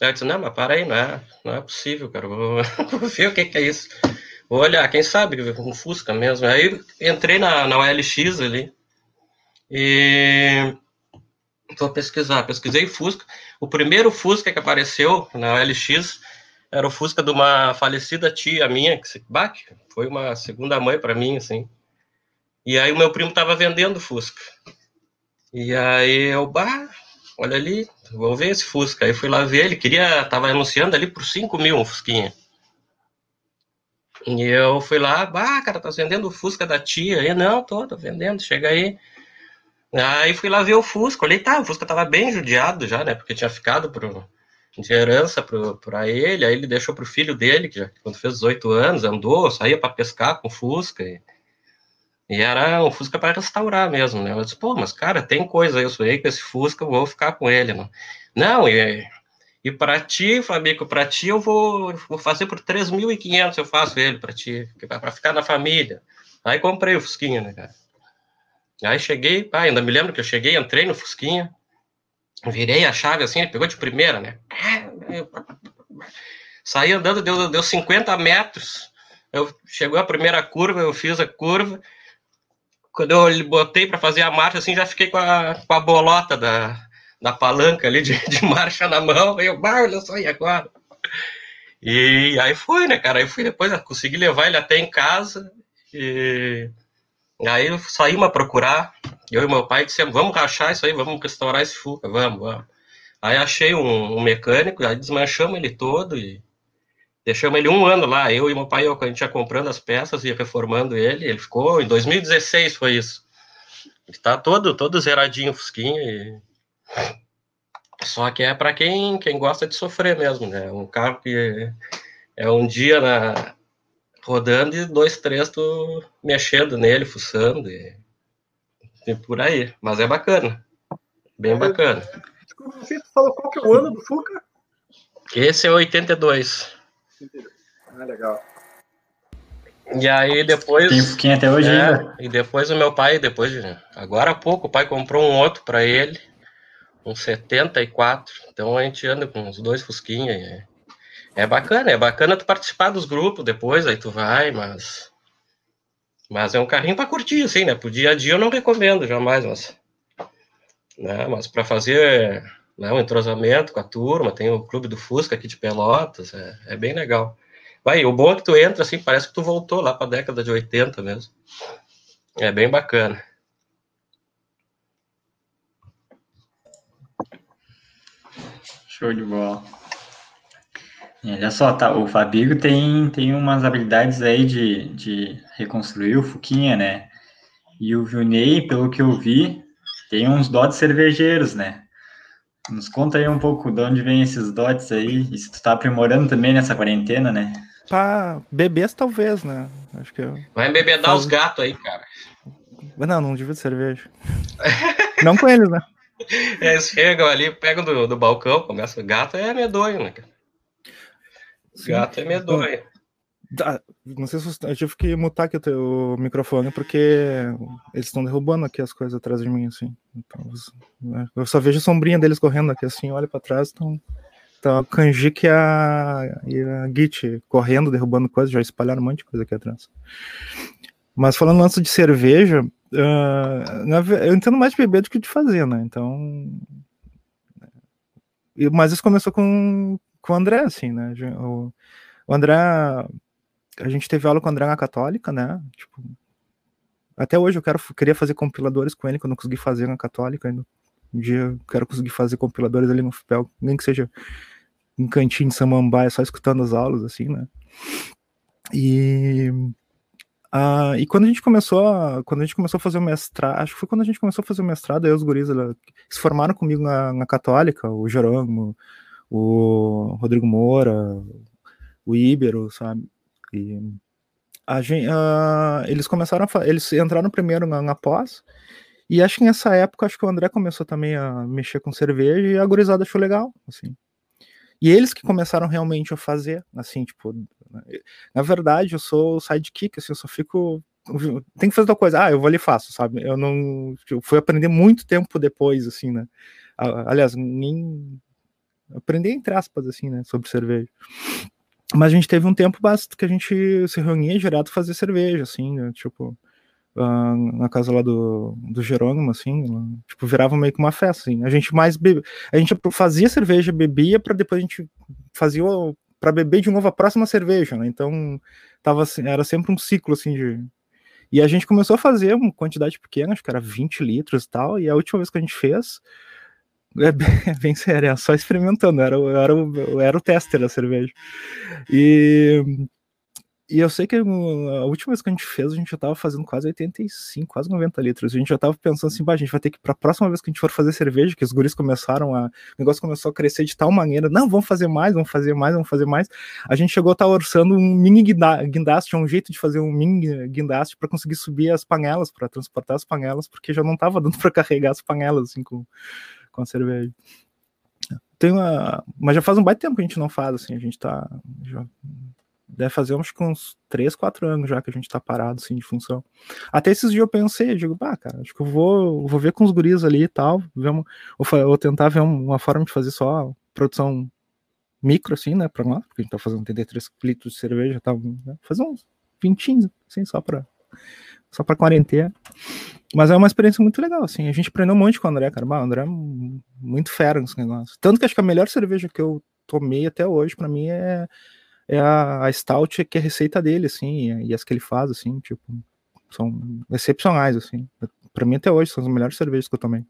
Aí eu disse, não, mas para aí, não é, não é possível, cara. Vou, vou ver o que, que é isso. Vou olhar, quem sabe, com Fusca mesmo. Aí entrei na, na OLX ali e vou pesquisar. Pesquisei Fusca. O primeiro Fusca que apareceu na OLX era o Fusca de uma falecida tia minha, que se, bah, foi uma segunda mãe para mim, assim. E aí o meu primo tava vendendo Fusca. E aí eu, bah, olha ali, vou ver esse Fusca. Aí fui lá ver, ele queria, tava anunciando ali por 5 mil um Fusquinha. E eu fui lá, ah, cara, tá vendendo o Fusca da tia? aí não, tô, tô vendendo, chega aí. Aí fui lá ver o Fusca, olhei, tá, o Fusca tava bem judiado já, né, porque tinha ficado pro, de herança para ele, aí ele deixou pro filho dele, que já, quando fez 18 anos, andou, saía para pescar com Fusca, e, e era um Fusca para restaurar mesmo, né, eu disse, pô, mas cara, tem coisa, eu sonhei com esse Fusca, vou ficar com ele, não, não e, e para ti, Fabico, para ti eu vou, vou fazer por 3.500 eu faço ele para ti, para ficar na família, aí comprei o Fusquinha, né, cara, Aí cheguei, ah, ainda me lembro que eu cheguei, entrei no Fusquinha, virei a chave assim, ele pegou de primeira, né? Saí andando, deu, deu 50 metros. Eu, chegou a primeira curva, eu fiz a curva. Quando eu botei para fazer a marcha, assim, já fiquei com a, com a bolota da, da palanca ali de, de marcha na mão. Eu, bah, olha só, e agora? E aí foi, né, cara? Aí fui depois, consegui levar ele até em casa. E Aí saímos a procurar, eu e meu pai dissemos, vamos rachar isso aí, vamos restaurar esse Fuca, vamos, vamos. Aí achei um, um, mecânico, aí desmanchamos ele todo e deixamos ele um ano lá, eu e meu pai, eu, a gente ia comprando as peças, ia reformando ele, ele ficou, em 2016 foi isso. Ele tá todo, todo zeradinho, fusquinha, e... só que é para quem, quem gosta de sofrer mesmo, né, um carro que é um dia na, rodando e dois, três tu mexendo nele, fuçando e, e por aí. Mas é bacana. Bem bacana. Desculpa, você falou qual que é o ano do Fuca? Esse é 82. 82. Ah, legal. E aí depois. Tem Fuquinha até hoje é, ainda. E depois o meu pai, depois de. Agora há pouco, o pai comprou um outro para ele. Um 74. Então a gente anda com os dois Fusquinha. É bacana, é bacana tu participar dos grupos depois, aí tu vai, mas. Mas é um carrinho para curtir, assim, né? Pro dia a dia eu não recomendo jamais, mas. Né? Mas para fazer né, um entrosamento com a turma, tem o Clube do Fusca aqui de Pelotas, é, é bem legal. Vai, o bom é que tu entra assim, parece que tu voltou lá para a década de 80 mesmo. É bem bacana. Show de bola. Olha só, tá, o Fabigo tem, tem umas habilidades aí de, de reconstruir o Fuquinha, né? E o Vilney, pelo que eu vi, tem uns dotes cervejeiros, né? Nos conta aí um pouco de onde vem esses dotes aí, e se tu tá aprimorando também nessa quarentena, né? Pra bebês, talvez, né? Acho que eu... Vai embebedar Faz... os gatos aí, cara. Não, não devia de cerveja. não com eles, né? Eles chegam ali, pegam do, do balcão, começa o gato, é medonho, né, cara? Gato é medonho. Não sei se você, eu tive que mutar aqui o teu microfone porque eles estão derrubando aqui as coisas atrás de mim, assim. Então, né, eu só vejo a sombrinha deles correndo aqui, assim, olha para trás, estão então, a Kanjik e a, e a Git correndo, derrubando coisas, já espalharam um monte de coisa aqui atrás. Mas falando antes de cerveja, uh, eu entendo mais de beber do que de fazer, né? Então. Mas isso começou com, com o André, assim, né? O, o André, a gente teve aula com o André na Católica, né? Tipo, até hoje eu quero, queria fazer compiladores com ele, que eu não consegui fazer na Católica ainda. Um dia eu quero conseguir fazer compiladores ali no FPEL, nem que seja em cantinho de Samambaia, só escutando as aulas, assim, né? E, uh, e quando a gente começou a, quando a gente começou a fazer o mestrado, acho que foi quando a gente começou a fazer o mestrado, aí os guris ela, se formaram comigo na, na Católica, o Jerônimo, o Rodrigo Moura, o Ibero, sabe? E a gente, uh, eles começaram a, eles entraram primeiro na, na pós, e acho que nessa época acho que o André começou também a mexer com cerveja e a gurizada achou legal, assim. E eles que começaram realmente a fazer, assim, tipo, na verdade eu sou o sidekick, assim, eu só fico tem que fazer tal coisa, ah, eu vou ali e faço, sabe? Eu não, eu fui aprender muito tempo depois, assim, né? Aliás, nem aprender entre aspas, assim, né, sobre cerveja. Mas a gente teve um tempo bastante que a gente se reunia direto fazer cerveja, assim, né, tipo, uh, na casa lá do, do Jerônimo, assim, tipo, virava meio que uma festa, assim. A gente mais bebe... a gente fazia cerveja, bebia, para depois a gente fazia para beber de novo a próxima cerveja, né? Então, tava assim, era sempre um ciclo, assim, de... E a gente começou a fazer uma quantidade pequena, acho que era 20 litros e tal, e a última vez que a gente fez, é bem, é bem sério, é só experimentando, era, era, era o tester da cerveja. E, E eu sei que a última vez que a gente fez, a gente já tava fazendo quase 85, quase 90 litros. A gente já tava pensando assim, a gente vai ter que, pra próxima vez que a gente for fazer cerveja, que os guris começaram a. O negócio começou a crescer de tal maneira, não, vamos fazer mais, vamos fazer mais, vamos fazer mais. A gente chegou a estar tá orçando um mini guindaste, um jeito de fazer um mini guindaste para conseguir subir as panelas, para transportar as panelas, porque já não tava dando para carregar as panelas, assim, com, com a cerveja. Tem uma. Mas já faz um baita tempo que a gente não faz, assim, a gente tá. Já deve fazer uns, uns 3, 4 anos já que a gente tá parado, assim, de função. Até esses dias eu pensei, eu digo, bah, cara, acho que eu vou, vou ver com os guris ali e tal, vamos, vou, vou tentar ver uma forma de fazer só produção micro, assim, né, pra nós, porque a gente tá fazendo 33 litros de cerveja, tá, né, fazer uns 20, assim, só pra, só pra quarentena. Mas é uma experiência muito legal, assim, a gente aprendeu um monte com o André, cara, bah, o André é muito fera nesse negócio. Tanto que acho que a melhor cerveja que eu tomei até hoje, para mim, é é a, a Stout que é a receita dele, assim, e, as que ele faz, assim, tipo, são excepcionais, assim. Pra mim até hoje são as melhores cervejas que eu tomei.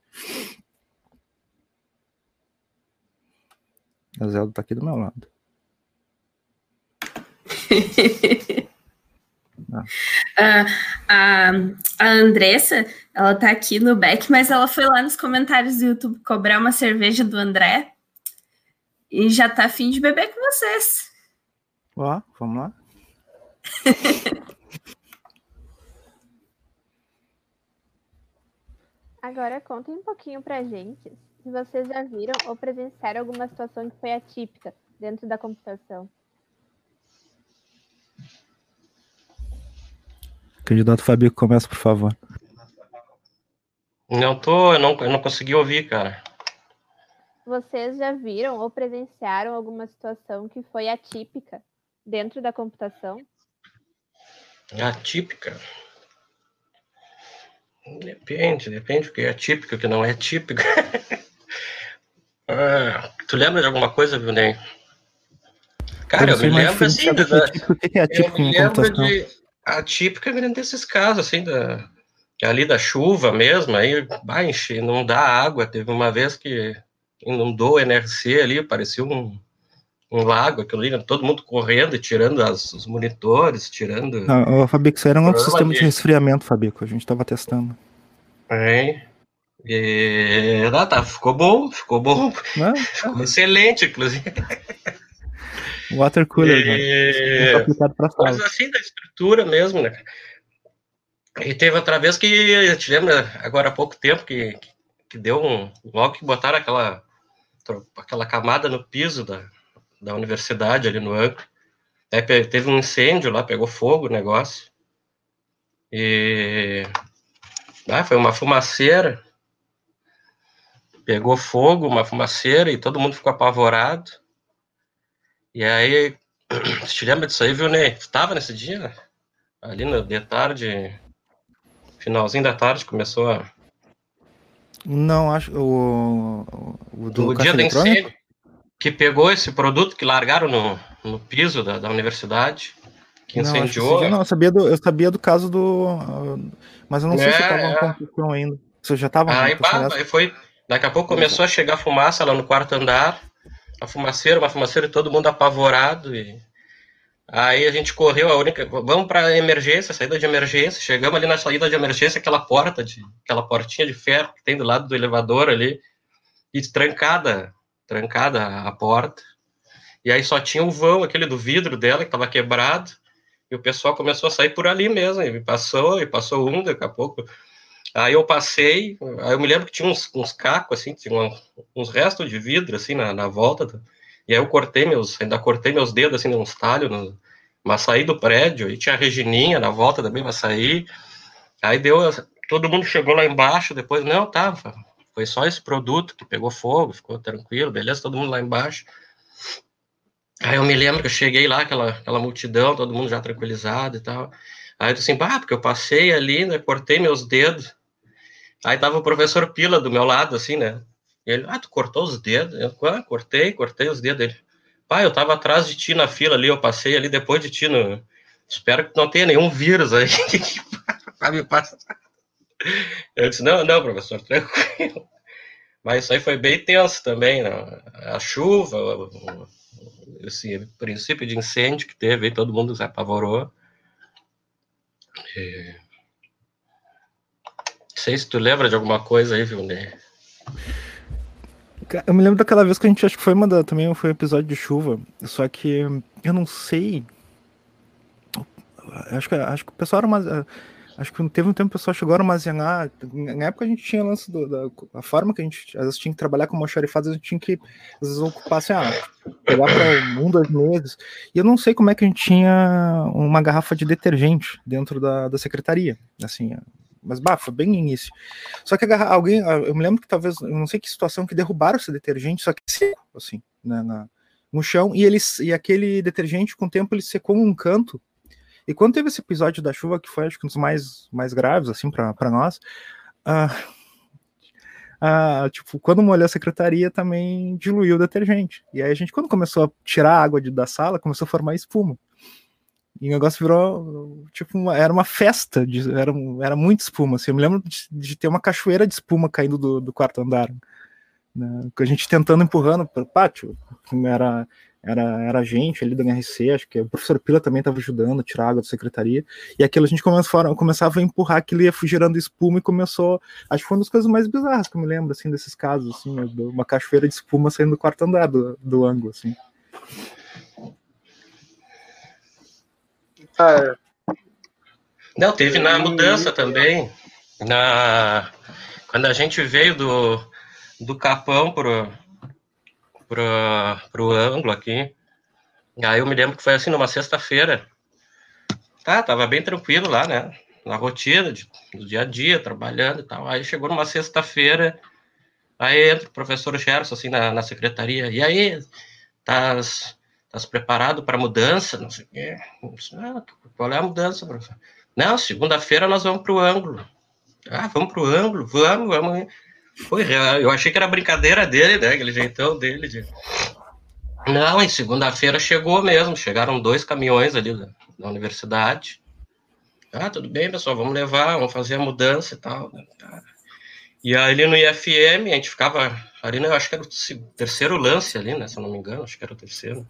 A Zelda tá aqui do meu lado. ah. a, a Andressa, ela tá aqui no back, mas ela foi lá nos comentários do YouTube cobrar uma cerveja do André e já tá afim de beber com vocês. Ó, vamos lá. Agora contem um pouquinho pra gente se vocês já viram ou presenciaram alguma situação que foi atípica dentro da computação. Candidato Fabio, começa, por favor. Não tô, eu não, eu não consegui ouvir, cara. Vocês já viram ou presenciaram alguma situação que foi atípica dentro da computação? Atípica? Depende, depende o que é típico, o que não é típico. ah, tu lembra de alguma coisa, Vilney? Cara, eu, eu me lembro assim. Da, é atípico eu me lembro de atípica é desses casos, assim, da, ali da chuva mesmo, aí baixe, não dá água. Teve uma vez que inundou o NRC ali, parecia um, um lago, aquilo ali, né? todo mundo correndo e tirando as, os monitores, tirando. Ah, Fabico, isso era um sistema de resfriamento, Fabico, a gente estava testando. É. E, ah, tá, ficou bom, ficou bom. Ah, ficou ah. excelente, inclusive. Water cooler, e... né? Mas assim da estrutura mesmo, né? E teve outra vez que, te lembra, agora há pouco tempo, que, que deu um. Logo que botaram aquela, aquela camada no piso da, da universidade ali no Ancre. Aí teve um incêndio lá, pegou fogo o negócio. E ah, foi uma fumaceira. Pegou fogo, uma fumaceira, e todo mundo ficou apavorado. E aí, você te lembra disso aí, viu, Ney? Estava nesse dia? Ali no de tarde, finalzinho da tarde, começou a. Não, acho. O, o do o dia do incêndio que pegou esse produto que largaram no, no piso da, da universidade, que incendiou. Não, não, eu sabia do, eu sabia do caso do. Mas eu não é, sei se estava é. em construção ainda. Você já estava Aí, bah, foi. Daqui a pouco começou a chegar fumaça lá no quarto andar. A fumaceira, uma fumaceira e todo mundo apavorado. E... Aí a gente correu, a única. Vamos para emergência, saída de emergência. Chegamos ali na saída de emergência, aquela porta, de, aquela portinha de ferro que tem do lado do elevador ali, e trancada trancada a porta. E aí só tinha o vão, aquele do vidro dela, que estava quebrado. E o pessoal começou a sair por ali mesmo. E passou, e passou um, daqui a pouco. Aí eu passei, aí eu me lembro que tinha uns, uns cacos, assim, tinha uns restos de vidro, assim, na, na volta. E aí eu cortei meus, ainda cortei meus dedos, assim, uns talhos, no, mas saí do prédio, e tinha a Regininha na volta também, mas saí. Aí deu, todo mundo chegou lá embaixo, depois, não, tava, foi só esse produto que pegou fogo, ficou tranquilo, beleza, todo mundo lá embaixo. Aí eu me lembro que eu cheguei lá, aquela, aquela multidão, todo mundo já tranquilizado e tal. Aí eu disse assim, bah, porque eu passei ali, né, cortei meus dedos. Aí tava o professor Pila do meu lado, assim, né? E ele, ah, tu cortou os dedos? Eu, ah, cortei, cortei os dedos dele. Pai, eu tava atrás de ti na fila ali, eu passei ali depois de ti no... Espero que não tenha nenhum vírus aí para me passar. Eu disse, não, não, professor, tranquilo. Mas isso aí foi bem tenso também, né? A chuva, esse princípio de incêndio que teve, aí todo mundo se apavorou. E... Não sei se tu lembra de alguma coisa aí, viu, né? Eu me lembro daquela vez que a gente acho que foi uma da, também foi um episódio de chuva, só que eu não sei. Acho que acho que o pessoal era acho que teve um tempo o pessoal chegou a armazenar. Na época a gente tinha lance do, da forma que a gente às vezes tinha que trabalhar com almoxarifado, a gente tinha que às vezes ocupar assim, ah, pegar para um, dois meses. E eu não sei como é que a gente tinha uma garrafa de detergente dentro da, da secretaria, assim, mas bah, foi bem início. Só que alguém, eu me lembro que talvez, eu não sei que situação que derrubaram esse detergente, só que seco, assim, né, na, no chão, e eles e aquele detergente com o tempo ele secou um canto e quando teve esse episódio da chuva, que foi acho que um dos mais, mais graves, assim, para nós, uh, tipo, quando molhou a secretaria também diluiu o detergente. E aí a gente, quando começou a tirar a água de, da sala, começou a formar espuma. E o negócio virou, tipo, uma, era uma festa, de, era, era muita espuma. Assim, eu me lembro de, de, ter uma cachoeira de espuma caindo do, do quarto andar. Né, a gente tentando empurrando para o pátio. Era, era, era gente ali do NRC, acho que o professor Pila também estava ajudando a tirar água da secretaria, e aquilo a gente começou, começava a empurrar aquilo ia gerando espuma e começou, acho que foi uma das coisas mais bizarras que eu me lembro, assim, desses casos, assim, né, uma cachoeira de espuma saindo do quarto andar do, do ângulo, assim. Ah, é. Não, teve na mudança também, na quando a gente veio do, do Capão pro, pro, o ângulo aqui. Aí eu me lembro que foi assim, numa sexta-feira. Tá, tava bem tranquilo lá, né? Na rotina, de, do dia a dia, trabalhando e tal. Aí chegou numa sexta-feira, aí entra o professor Gerson, assim, na, na secretaria. E aí, estás tás preparado para mudança? Não sei o quê. Ah, qual é a mudança, professor? Não, segunda-feira nós vamos para o ângulo. Ah, vamos para o ângulo? Vamos, vamos. Foi real. Eu achei que era brincadeira dele, né? Aquele jeitão dele. De... Não, em segunda-feira chegou mesmo. Chegaram dois caminhões ali da, da, universidade. Ah, tudo bem, pessoal, vamos levar, vamos fazer a mudança e tal. Né, e aí ali no IFM, a gente ficava ali, né, acho que era o terceiro lance ali, né? Se eu não me engano, acho que era o terceiro.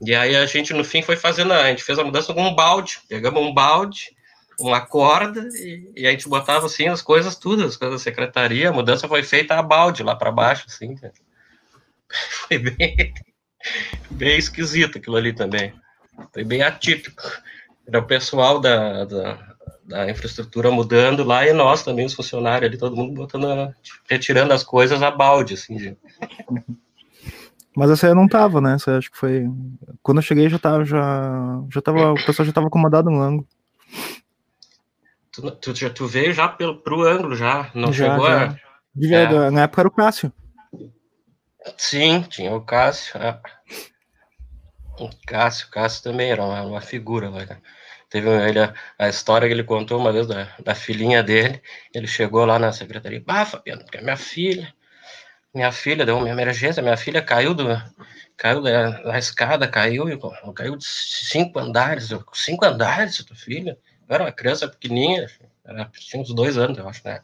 E aí a gente, no fim, foi fazendo, a gente fez a mudança com um balde. Pegamos um balde, uma corda e, e, a gente botava assim as coisas tudo, as coisas da secretaria, a mudança foi feita a balde lá para baixo, assim. Foi bem, bem esquisito aquilo ali também. Foi bem atípico. Era o pessoal da, da, da infraestrutura mudando lá e nós também, os funcionários ali, todo mundo botando, retirando as coisas a balde, assim. Mas essa aí eu não tava, né? Essa acho que foi. Quando eu cheguei já tava, já, já tava, o pessoal já tava acomodado no ângulo. Tu, tu, tu veio já pelo, pro ângulo, já. Não já, chegou já. a. É. Na época era o Cássio. Sim, tinha o Cássio. É. O Cássio, o Cássio também era uma, uma figura, né? Teve ele, a história que ele contou uma vez da, da filhinha dele. Ele chegou lá na secretaria. Ah, Fabiano, porque a minha filha. Minha filha deu uma emergência, minha filha caiu do, caiu da, da escada, caiu, caiu de cinco andares. Cinco andares, tua filha? Eu era uma criança pequenininha, era, tinha uns dois anos, eu acho, né?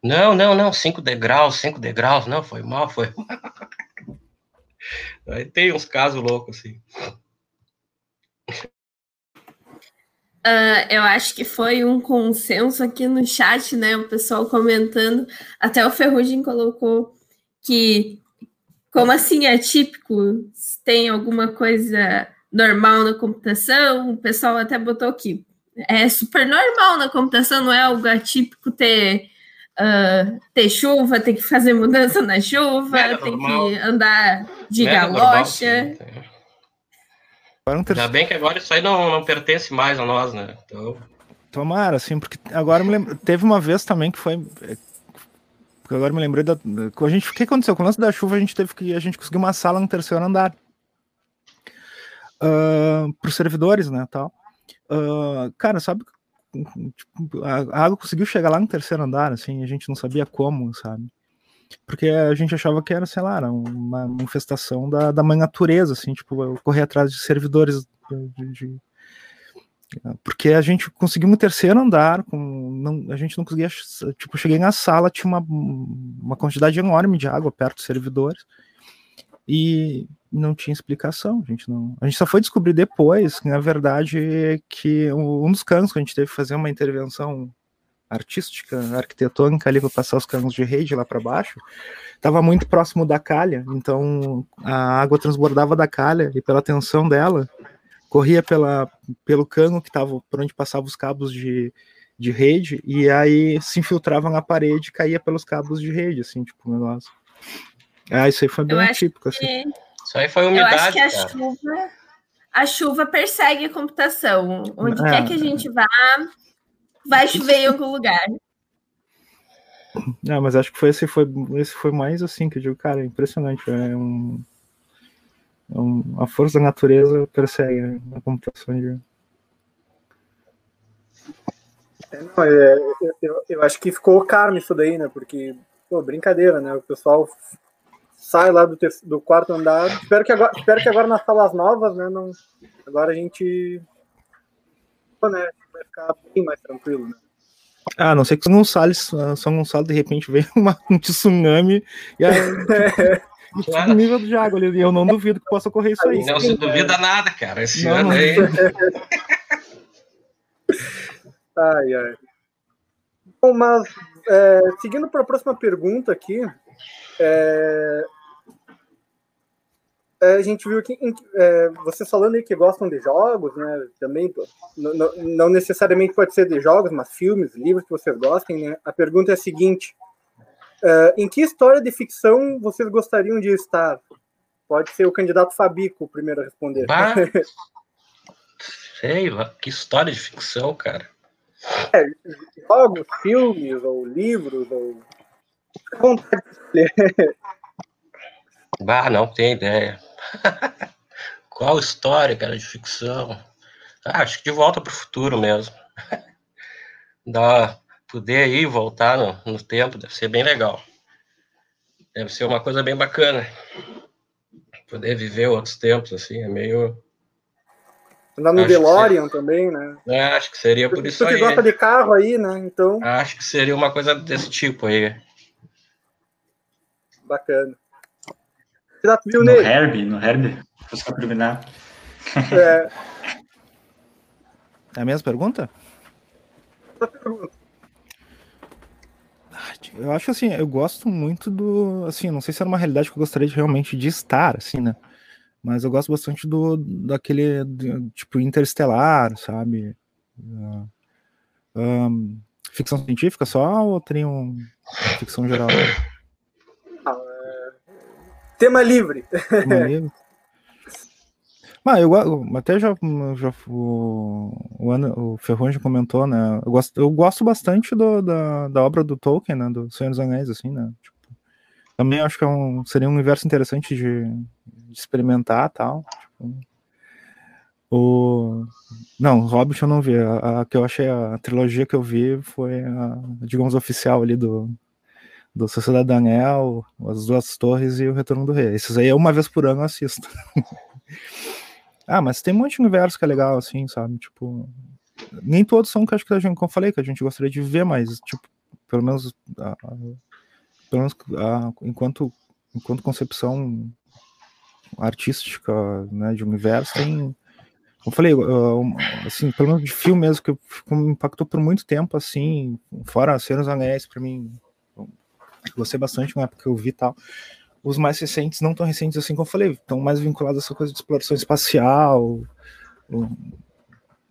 Não, não, não, cinco degraus, cinco degraus, não, foi mal, foi Aí tem uns casos loucos, assim. Uh, eu acho que foi um consenso aqui no chat, né? O pessoal comentando. Até o Ferrugem colocou que, como assim é típico, tem alguma coisa normal na computação, o pessoal até botou aqui é super normal na computação, não é algo atípico ter, uh, ter chuva, ter que fazer mudança na chuva, é ter normal. que andar de é galocha. Ainda bem que agora isso aí não, não pertence mais a nós, né? Então... Tomara, assim, porque agora me lembro, teve uma vez também que foi. Porque agora me lembrei da. A gente, o que aconteceu? Com o lance da chuva, a gente teve que. A gente conseguiu uma sala no terceiro andar. Uh, para os servidores, né? Tal. Uh, cara, sabe? Tipo, a, água conseguiu chegar lá no terceiro andar, assim, a gente não sabia como, sabe? Porque a gente achava que era, sei lá, era uma manifestação da, da mãe natureza, assim, tipo, correr atrás de servidores de, de, porque a gente conseguiu no terceiro andar, com, não, a gente não conseguia, tipo, cheguei na sala, tinha uma, uma quantidade enorme de água perto dos servidores, e não tinha explicação, a gente não. A gente só foi descobrir depois, na verdade, que um dos canos que a gente teve que fazer uma intervenção artística, arquitetônica ali para passar os canos de rede lá para baixo, estava muito próximo da calha, então a água transbordava da calha e pela tensão dela corria pela, pelo cano que estava por onde passavam os cabos de, de rede e aí se infiltrava na parede e caía pelos cabos de rede, assim, tipo, um negócio. Ah, isso aí foi bem típico, assim. Que... Isso aí foi umidade, Eu acho que a cara. chuva, a chuva persegue a computação. Onde é. quer que a gente vá, vai chover em algum lugar. Não, mas acho que foi esse foi esse foi mais assim que eu digo, cara, é impressionante, é um, é um a força da natureza persegue a computação de é, não, é, eu, eu, acho que ficou karma isso daí, né? Porque, pô, brincadeira, né? O pessoal sai lá do, do quarto andar. Espero que, agora, espero que agora nas salas novas, né? Não, agora a gente né, vai ficar bem mais tranquilo, né? Ah, não sei que São Gonçalo, São Gonçalo de repente veio uma, um tsunami e aí, tipo, o nível de água ali. Eu não duvido que possa ocorrer isso aí. Não se duvida nada, cara. Esse não, ano aí. ai, ai. Bom, mas é, seguindo para a próxima pergunta aqui, é, é, a gente viu que é, vocês falando aí que gostam de jogos, né? Também não, não, necessariamente pode ser de jogos, mas filmes, livros que vocês gostem, né? A pergunta é a seguinte: é, em que história de ficção vocês gostariam de estar? Pode ser o candidato Fabico o primeiro a responder. Bah, sei lá, que história de ficção, cara. É, jogos, filmes, ou livros, ou. Vontade de escolher. Bah, não tem ideia. Qual história, cara, de ficção? Ah, acho que de volta para o futuro mesmo. Dá, poder ir voltar no, no tempo deve ser bem legal. Deve ser uma coisa bem bacana. Poder viver outros tempos, assim, é meio. Andar no DeLorean também, né? É, acho que seria por isso aí. Você gosta de carro aí, né? Então. Acho que seria uma coisa desse tipo aí. Bacana. No Herbie, no Herbie, para terminar. É. é a mesma pergunta? Eu acho assim, eu gosto muito do. Assim, não sei se era uma realidade que eu gostaria de, realmente de estar, assim, né? Mas eu gosto bastante do daquele tipo interestelar, sabe? Uh, um, ficção científica só ou tem um ficção geral? Tema livre. Tema livre. Ah, eu até já, já o, o, o Ferrão já comentou, né? Eu gosto, eu gosto bastante do, da, da obra do Tolkien, né? Do Senhor dos Anéis, assim, né? Tipo, também acho que é um, seria um universo interessante de, de experimentar tal. Tipo, o... Não, Hobbit eu não vi. A, a, que eu achei, a trilogia que eu vi foi a, digamos, oficial ali do, do Sociedade Daniel, As Duas Torres e O Retorno do Rei. Esses aí uma vez por ano eu assisto. ah, mas tem um monte de universo que é legal, assim, sabe? Tipo, nem todos são que acho que a gente, como eu falei, que a gente gostaria de ver, mas, tipo, pelo menos, a, a, pelo menos a, enquanto, enquanto concepção artística, né, de universo, tem, como falei, assim, pelo menos de filme mesmo, que me impactou por muito tempo, assim, fora Senhor dos Anéis, pra mim, Gostei bastante na época que eu vi tal. Os mais recentes, não tão recentes assim como eu falei, estão mais vinculados a essa coisa de exploração espacial,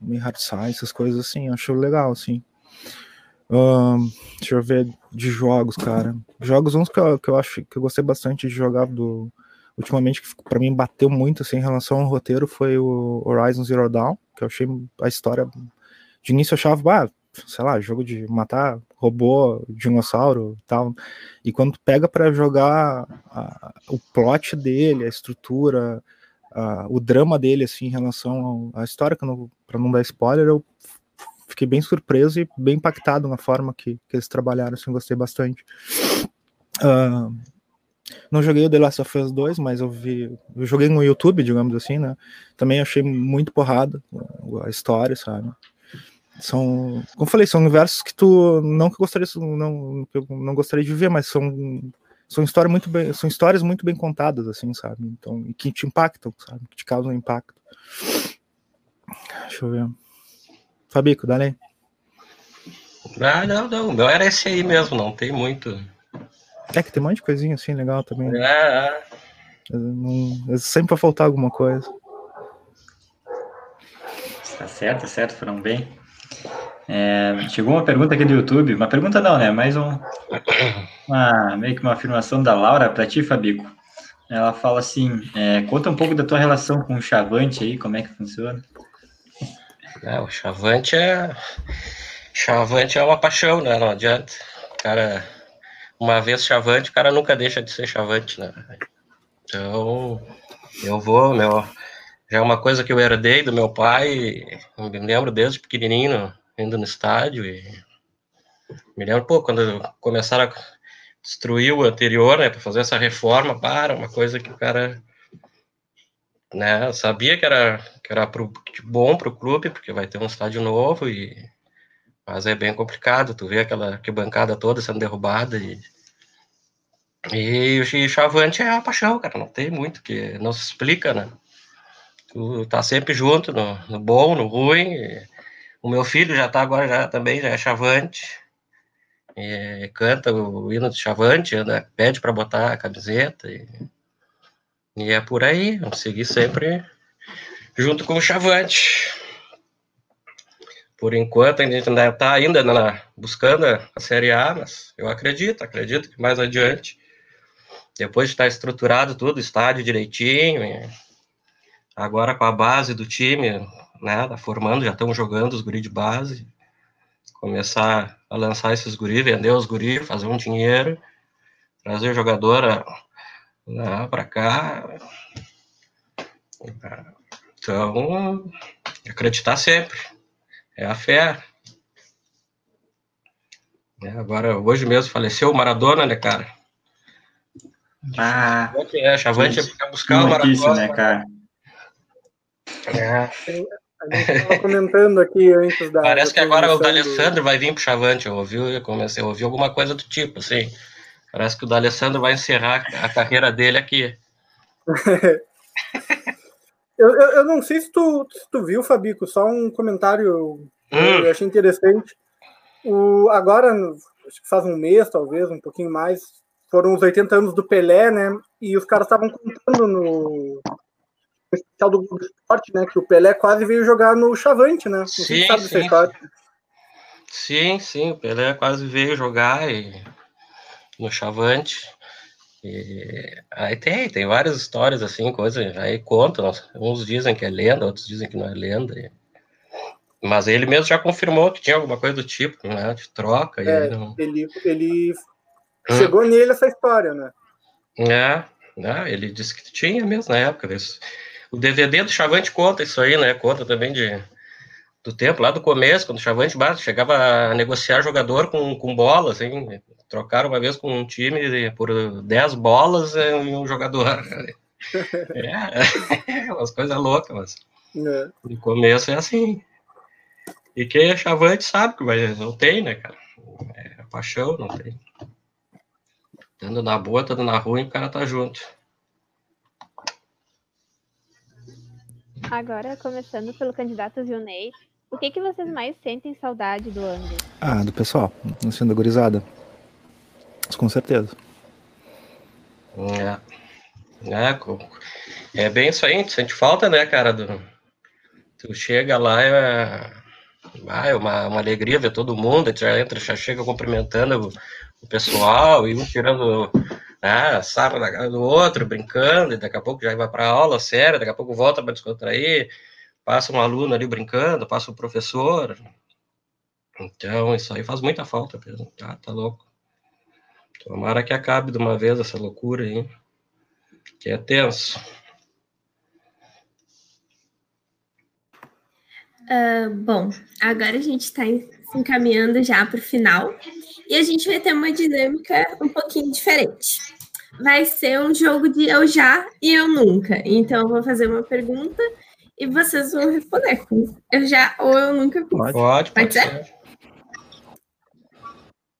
meio hard science, essas coisas assim, acho legal, assim. Um, deixa eu ver de jogos, cara. Jogos uns que eu, que eu acho que eu gostei bastante de jogar do ultimamente que para mim bateu muito assim em relação ao roteiro foi o Horizon Zero Dawn, que eu achei a história de início eu achava, ah, sei lá, jogo de matar robô, dinossauro tal. E quando pega para jogar a, o plot dele, a estrutura, a, o drama dele, assim, em relação à história, para não dar spoiler, eu fiquei bem surpreso e bem impactado na forma que, que eles trabalharam, assim, gostei bastante. Uh, não joguei o The Last of Us 2, mas eu vi. Eu joguei no YouTube, digamos assim, né? Também achei muito porrada a história, sabe? São, como eu falei, são universos que tu não que gostaria, não, não gostaria de ver, mas são são histórias muito bem, são histórias muito bem contadas, assim, sabe? Então, e que te impactam, sabe? Que te causam impacto. Deixa eu ver. Fabico, dá aí. Ah, não, não. O meu era esse aí mesmo, não tem muito. É que tem um monte de coisinha assim legal também. É, é. Não, sempre vai faltar alguma coisa. Tá certo, tá certo, foram bem. É, chegou uma pergunta aqui do YouTube, uma pergunta não, né? Mais um, uma, meio que uma afirmação da Laura para ti, Fabico. Ela fala assim: é, conta um pouco da tua relação com o Chavante aí, como é que funciona? É, o Chavante é. Chavante é uma paixão, né? Não adianta. Cara, uma vez Chavante, o cara nunca deixa de ser Chavante, né? Então, eu vou, meu. É uma coisa que eu herdei do meu pai, me lembro desde pequenininho, indo no estádio e me lembro, pô, quando começaram a destruir o anterior, né, para fazer essa reforma, para, uma coisa que o cara, né, sabia que era, que era pro, bom para o clube, porque vai ter um estádio novo, e, mas é bem complicado, tu vê aquela que bancada toda sendo derrubada e e o Chavante é a paixão, cara, não tem muito que não se explica, né? Tu tá sempre junto no, no bom, no ruim, o meu filho já está agora já também já é chavante, e canta o hino de chavante, anda, pede para botar a camiseta e, e, é por aí, vamos seguir sempre junto com o chavante. Por enquanto a gente ainda está ainda na, buscando a Série A, mas eu acredito, acredito que mais adiante, depois de estar estruturado tudo, estádio direitinho, agora com a base do time, né, tá formando, já estão jogando os guri de base, começar a lançar esses guri, vender os guri, fazer um dinheiro, trazer jogadora né, para cá. Então, acreditar sempre. É a fé. É, agora, hoje mesmo faleceu o Maradona, né, cara? Ah, é, Chavante é buscar o Maradona. né, cara? É. A gente estava comentando aqui antes da. Parece que agora o D'Alessandro vai vir pro Chavante. Eu ouvi, eu comecei a ouvir alguma coisa do tipo, assim. Parece que o D'Alessandro vai encerrar a carreira dele aqui. eu, eu, eu, não sei se tu, se tu viu, Fabico, só um comentário hum. eu achei interessante. O, agora, acho que faz um mês, talvez, um pouquinho mais, foram os 80 anos do Pelé, né? E os caras estavam contando no, especial do Globo Esporte, né? Que o Pelé quase veio jogar no Chavante, né? Não sim, sabe sim. Sim, sim, o Pelé quase veio jogar e... no Chavante. E aí tem, tem várias histórias assim, coisas, aí contam, uns dizem que é lenda, outros dizem que não é lenda. E... Mas ele mesmo já confirmou que tinha alguma coisa do tipo, né, de troca. É, ele, não... ele, ele hum. chegou nele essa história, né? É, né, ele disse que tinha mesmo na época. O DVD do Chavante conta isso aí, né? Conta também de, do tempo, lá do começo, quando o Chavante chegava a negociar jogador com, com bola, assim, trocaram uma vez com um time por 10 bolas e um jogador. É, umas coisas loucas, mas é. no começo é assim. E quem é Chavante sabe que vai, não tem, né, cara? É paixão, não tem. Tando na boa, tando na ruim, o cara tá junto. Agora, começando pelo candidato Zilney, o que, que vocês mais sentem saudade do Angus? Ah, do pessoal, não sendo gurizada. Com certeza. É. É, é bem isso aí, a gente sente falta, né, cara? Do, tu chega lá, é, é uma, uma alegria ver todo mundo, já entra, já chega cumprimentando o, o pessoal e um tirando né, sarra da cara do outro, brincando, e daqui a pouco já vai para aula séria, daqui a pouco volta para descontrair, passa um aluno ali brincando, passa o um professor. Então, isso aí faz muita falta mesmo, tá, tá louco. Tomara que acabe de uma vez essa loucura aí, que é tenso. Uh, bom, agora a gente está encaminhando já para o final e a gente vai ter uma dinâmica um pouquinho diferente. Vai ser um jogo de eu já e eu nunca. Então, eu vou fazer uma pergunta e vocês vão responder com eu já ou eu nunca. Pode, pode, pode ser. ser.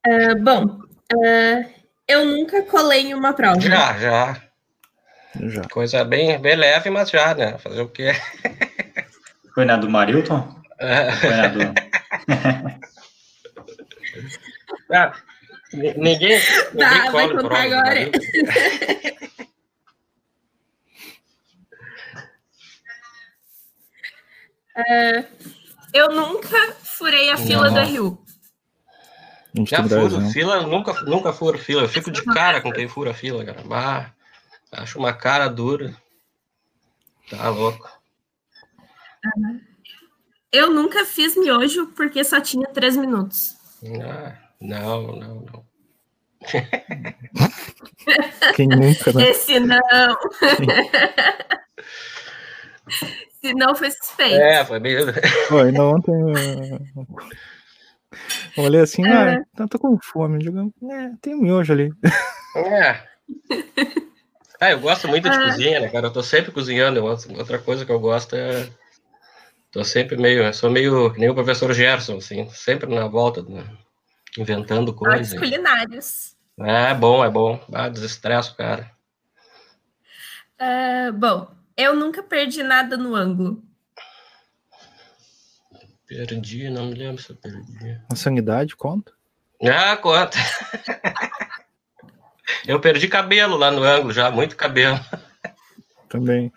Uh, bom, uh, Eu nunca colei em uma prova. Já, já. Já. Coisa bem, bem leve, mas já, né? Fazer o quê? Foi na do Marilton? É. Foi na do... Ah, ni- ninguém, ninguém Tá, vai contar prova agora. marido. Eu nunca furei a fila do Rio. Já furo fila, nunca, nunca furo fila. Eu fico de cara com quem fura fila, cara. Bah, acho uma cara dura. Tá louco. Eu nunca fiz miojo porque só tinha três minutos. Ah, não, não, não. Quem nunca, né? Esse não. Se não foi suspeito. É, foi meio. Pô, ainda ontem eu eu olhei assim, ah, eu tô com fome. Digo, é, tem um miojo ali. É. Ah, eu gosto muito de Ah. cozinha, né, cara? Eu tô sempre cozinhando. Outra outra coisa que eu gosto é. Tô sempre meio. Eu sou meio. que Nem o professor Gerson, assim. Sempre na volta, né? Inventando Artes coisas. culinários. É bom, é bom. Ah, desestressa o cara. Ah, bom, eu nunca perdi nada no ângulo. Perdi, não me lembro se eu perdi. A sanidade conta? Ah, conta. Eu perdi cabelo lá no ângulo já, muito cabelo. Também.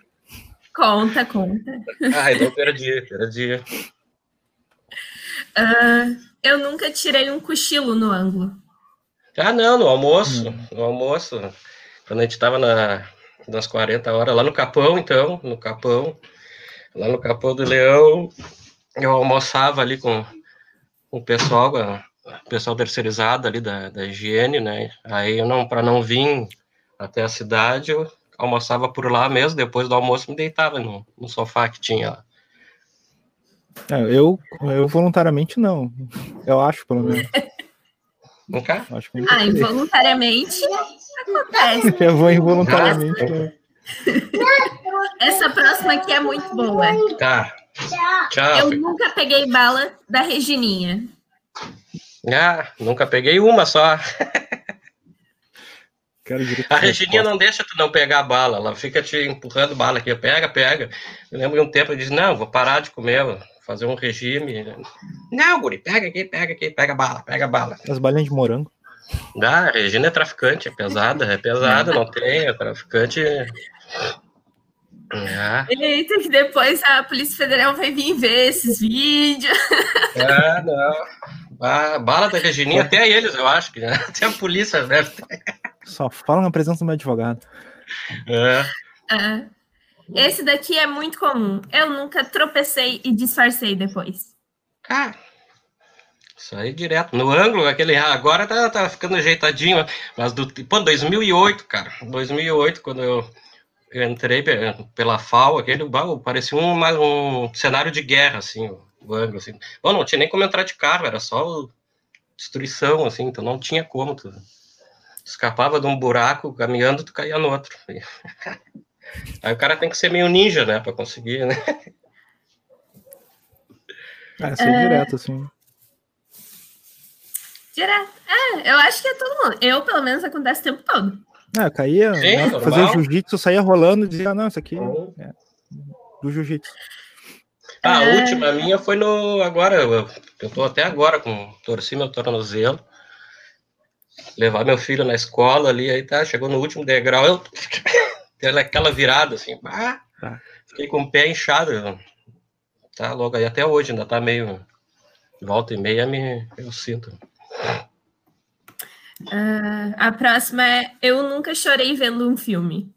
Conta, conta. Ah, então perdi, perdi. Ah, eu nunca tirei um cochilo no ângulo. Ah, não, no almoço. No almoço. Quando a gente tava na, nas 40 horas, lá no Capão, então, no Capão. Lá no Capão do Leão, eu almoçava ali com, com o pessoal, a- o pessoal terceirizado ali da, da higiene, né? Aí eu não, para não vir até a cidade, eu almoçava por lá mesmo, depois do almoço me deitava no, no sofá que tinha lá. É, eu, eu voluntariamente não. Eu acho, pelo menos. Nunca? Acho que nunca Ah, involuntariamente acontece. Eu vou involuntariamente. né? Essa próxima aqui é muito boa. Tá. Tchau. Eu filho. nunca peguei bala da Regininha. Ah, nunca peguei uma só. A Regininha não deixa tu não pegar a bala, ela fica te empurrando bala aqui, pega, pega. Eu lembro de um tempo eu disse, não, vou parar de comer, fazer um regime. Não, guri, pega aqui, pega aqui, pega a bala, pega a bala. As balinhas de morango. Dá, a Regina é traficante, é pesada, é pesada, não tem, é traficante. Ah, Eita, que depois a Polícia Federal vai vir ver esses vídeos. ah, não. Ah, bala da Regininha, até eles, eu acho que, né? até a polícia deve ter. Só fala na presença do meu advogado. É. Ah, esse daqui é muito comum. Eu nunca tropecei e disfarcei depois. Cara, isso aí direto. No ângulo, aquele. Agora tá, tá ficando ajeitadinho, mas do. Pô, 2008, cara. 2008, quando eu, eu entrei pe- pela FAO, aquele. bah, Parecia um, mais um cenário de guerra, assim, o, o ângulo, assim. Bom, não tinha nem como entrar de carro, era só destruição, assim, então não tinha como. Tu escapava de um buraco, caminhando, tu caía no outro. Aí o cara tem que ser meio ninja, né, pra conseguir, né? Ah, isso é direto, assim. Direto. É, eu acho que é todo mundo. Eu, pelo menos, acontece o tempo todo. Ah, eu caía, Sim, né, normal. jiu-jitsu, saía rolando e dizia, ah, não, isso aqui é do jiu-jitsu. Ah, A É. última minha foi no. Agora, eu, eu tô até agora com. Torci meu tornozelo. Levar meu filho na escola ali, aí tá, chegou no último degrau, eu. Deu aquela virada assim, pá, Tá. fiquei com o pé inchado. Tá logo aí, até hoje ainda tá meio. Volta e meia me, eu sinto. Ah, a próxima é Eu nunca chorei vendo um filme.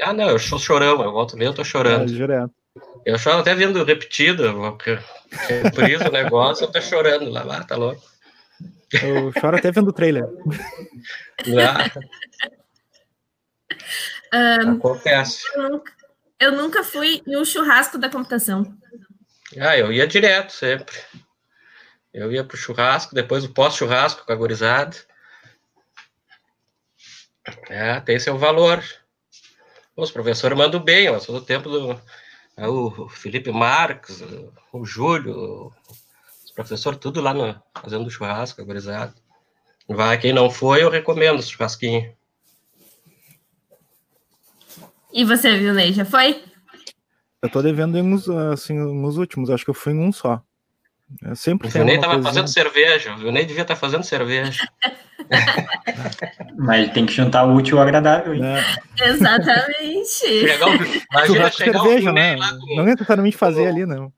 Ah, não, eu sou chorão, eu volto a ver, eu tô É, chorando. direto. Eu choro até vendo repetido, porque reprisa o negócio, eu tô chorando lá, lá, tá louco. Eu choro até vendo o trailer. Lá, Ah, acontece. eu, nunca, eu nunca fui em um churrasco da computação. Ah, eu ia direto sempre. Eu ia pro churrasco, depois o pós-churrasco com a gurizada. É, tem seu valor. Os professores mandam bem, ó, todo o tempo do é, o Felipe Marques, o Júlio, os professores tudo lá no, fazendo churrasco, a gurizada. Vai, quem não foi, eu recomendo o churrasquinho. E você, viu, Ney? Já foi? Eu tô devendo em uns, assim, nos últimos, acho que eu fui em um só. Eu sempre O Ney tava coisinha. fazendo cerveja. O Ney devia estar fazendo cerveja. Mas tem que juntar o útil ao agradável. né? Exatamente. Chegar imagina Churrasco chegar cerveja, o né? lá com, Não necessariamente fazer ali, não.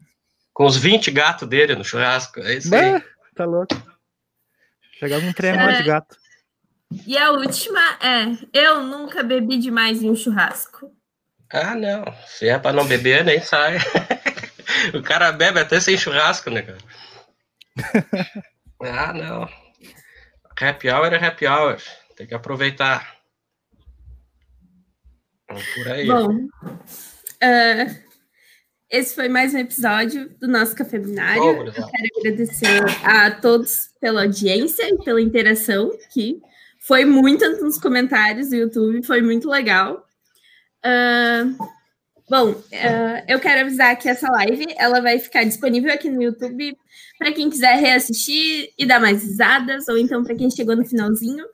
com os 20 gatos dele no churrasco. É isso aí. Bah, tá louco. Chegar com um trenó de gato. E a última é: eu nunca bebi demais em um churrasco. Ah, não. Se é pra não beber, nem sai. o cara bebe até sem churrasco, né, cara? ah, não. Happy hour é happy hour. Tem que aproveitar. Então, Por aí. Bom, ah, esse foi mais um episódio do nosso Café Binário. Bom, Eu quero agradecer a todos pela audiência e pela interação, que foi muito nos comentários do YouTube, foi muito legal. Ah, bom, ah, eu quero avisar que essa live ela vai ficar disponível aqui no YouTube para quem quiser reassistir e dar mais risadas, ou então para quem chegou no finalzinho.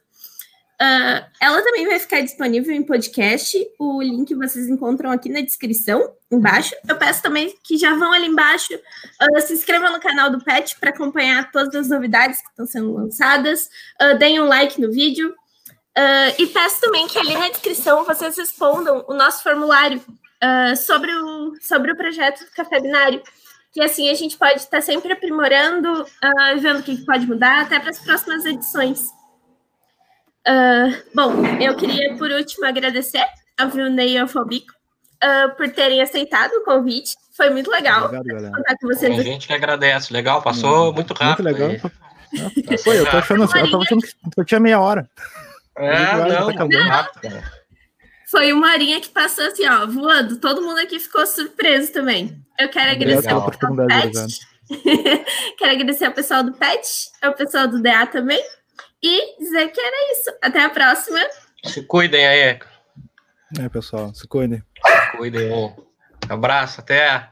Ah, ela também vai ficar disponível em podcast. O link vocês encontram aqui na descrição, embaixo. Eu peço também que já vão ali embaixo, ah, se inscrevam no canal do Pet para acompanhar todas as novidades que estão sendo lançadas. Ah, deem um like no vídeo. E peço também que ali na descrição vocês respondam o nosso formulário sobre, o, sobre o projeto Café Binário. Que assim a gente pode estar sempre aprimorando, vendo o que pode mudar até para as próximas edições. Ah, bom, eu queria por último agradecer ao Vilney e ao Fobico ah, por terem aceitado o convite. Foi muito legal Obrigado, contar com vocês Tem aqui. gente que agradece. Legal, passou muito rápido. Muito legal. aí. Pô, eu tô achando, eu tava achando que eu tinha meia hora. É, Tá não, acabando. muito rápido, cara. Foi uma horinha que passou assim, ó, voando. Todo mundo aqui ficou surpreso também. Eu quero agradecer ao pessoal do PET. quero agradecer ao pessoal do PET, ao pessoal do DA também. E dizer que era isso. Até a próxima. Se cuidem aí. É, pessoal, se cuidem. Se cuidem. Abraço, até.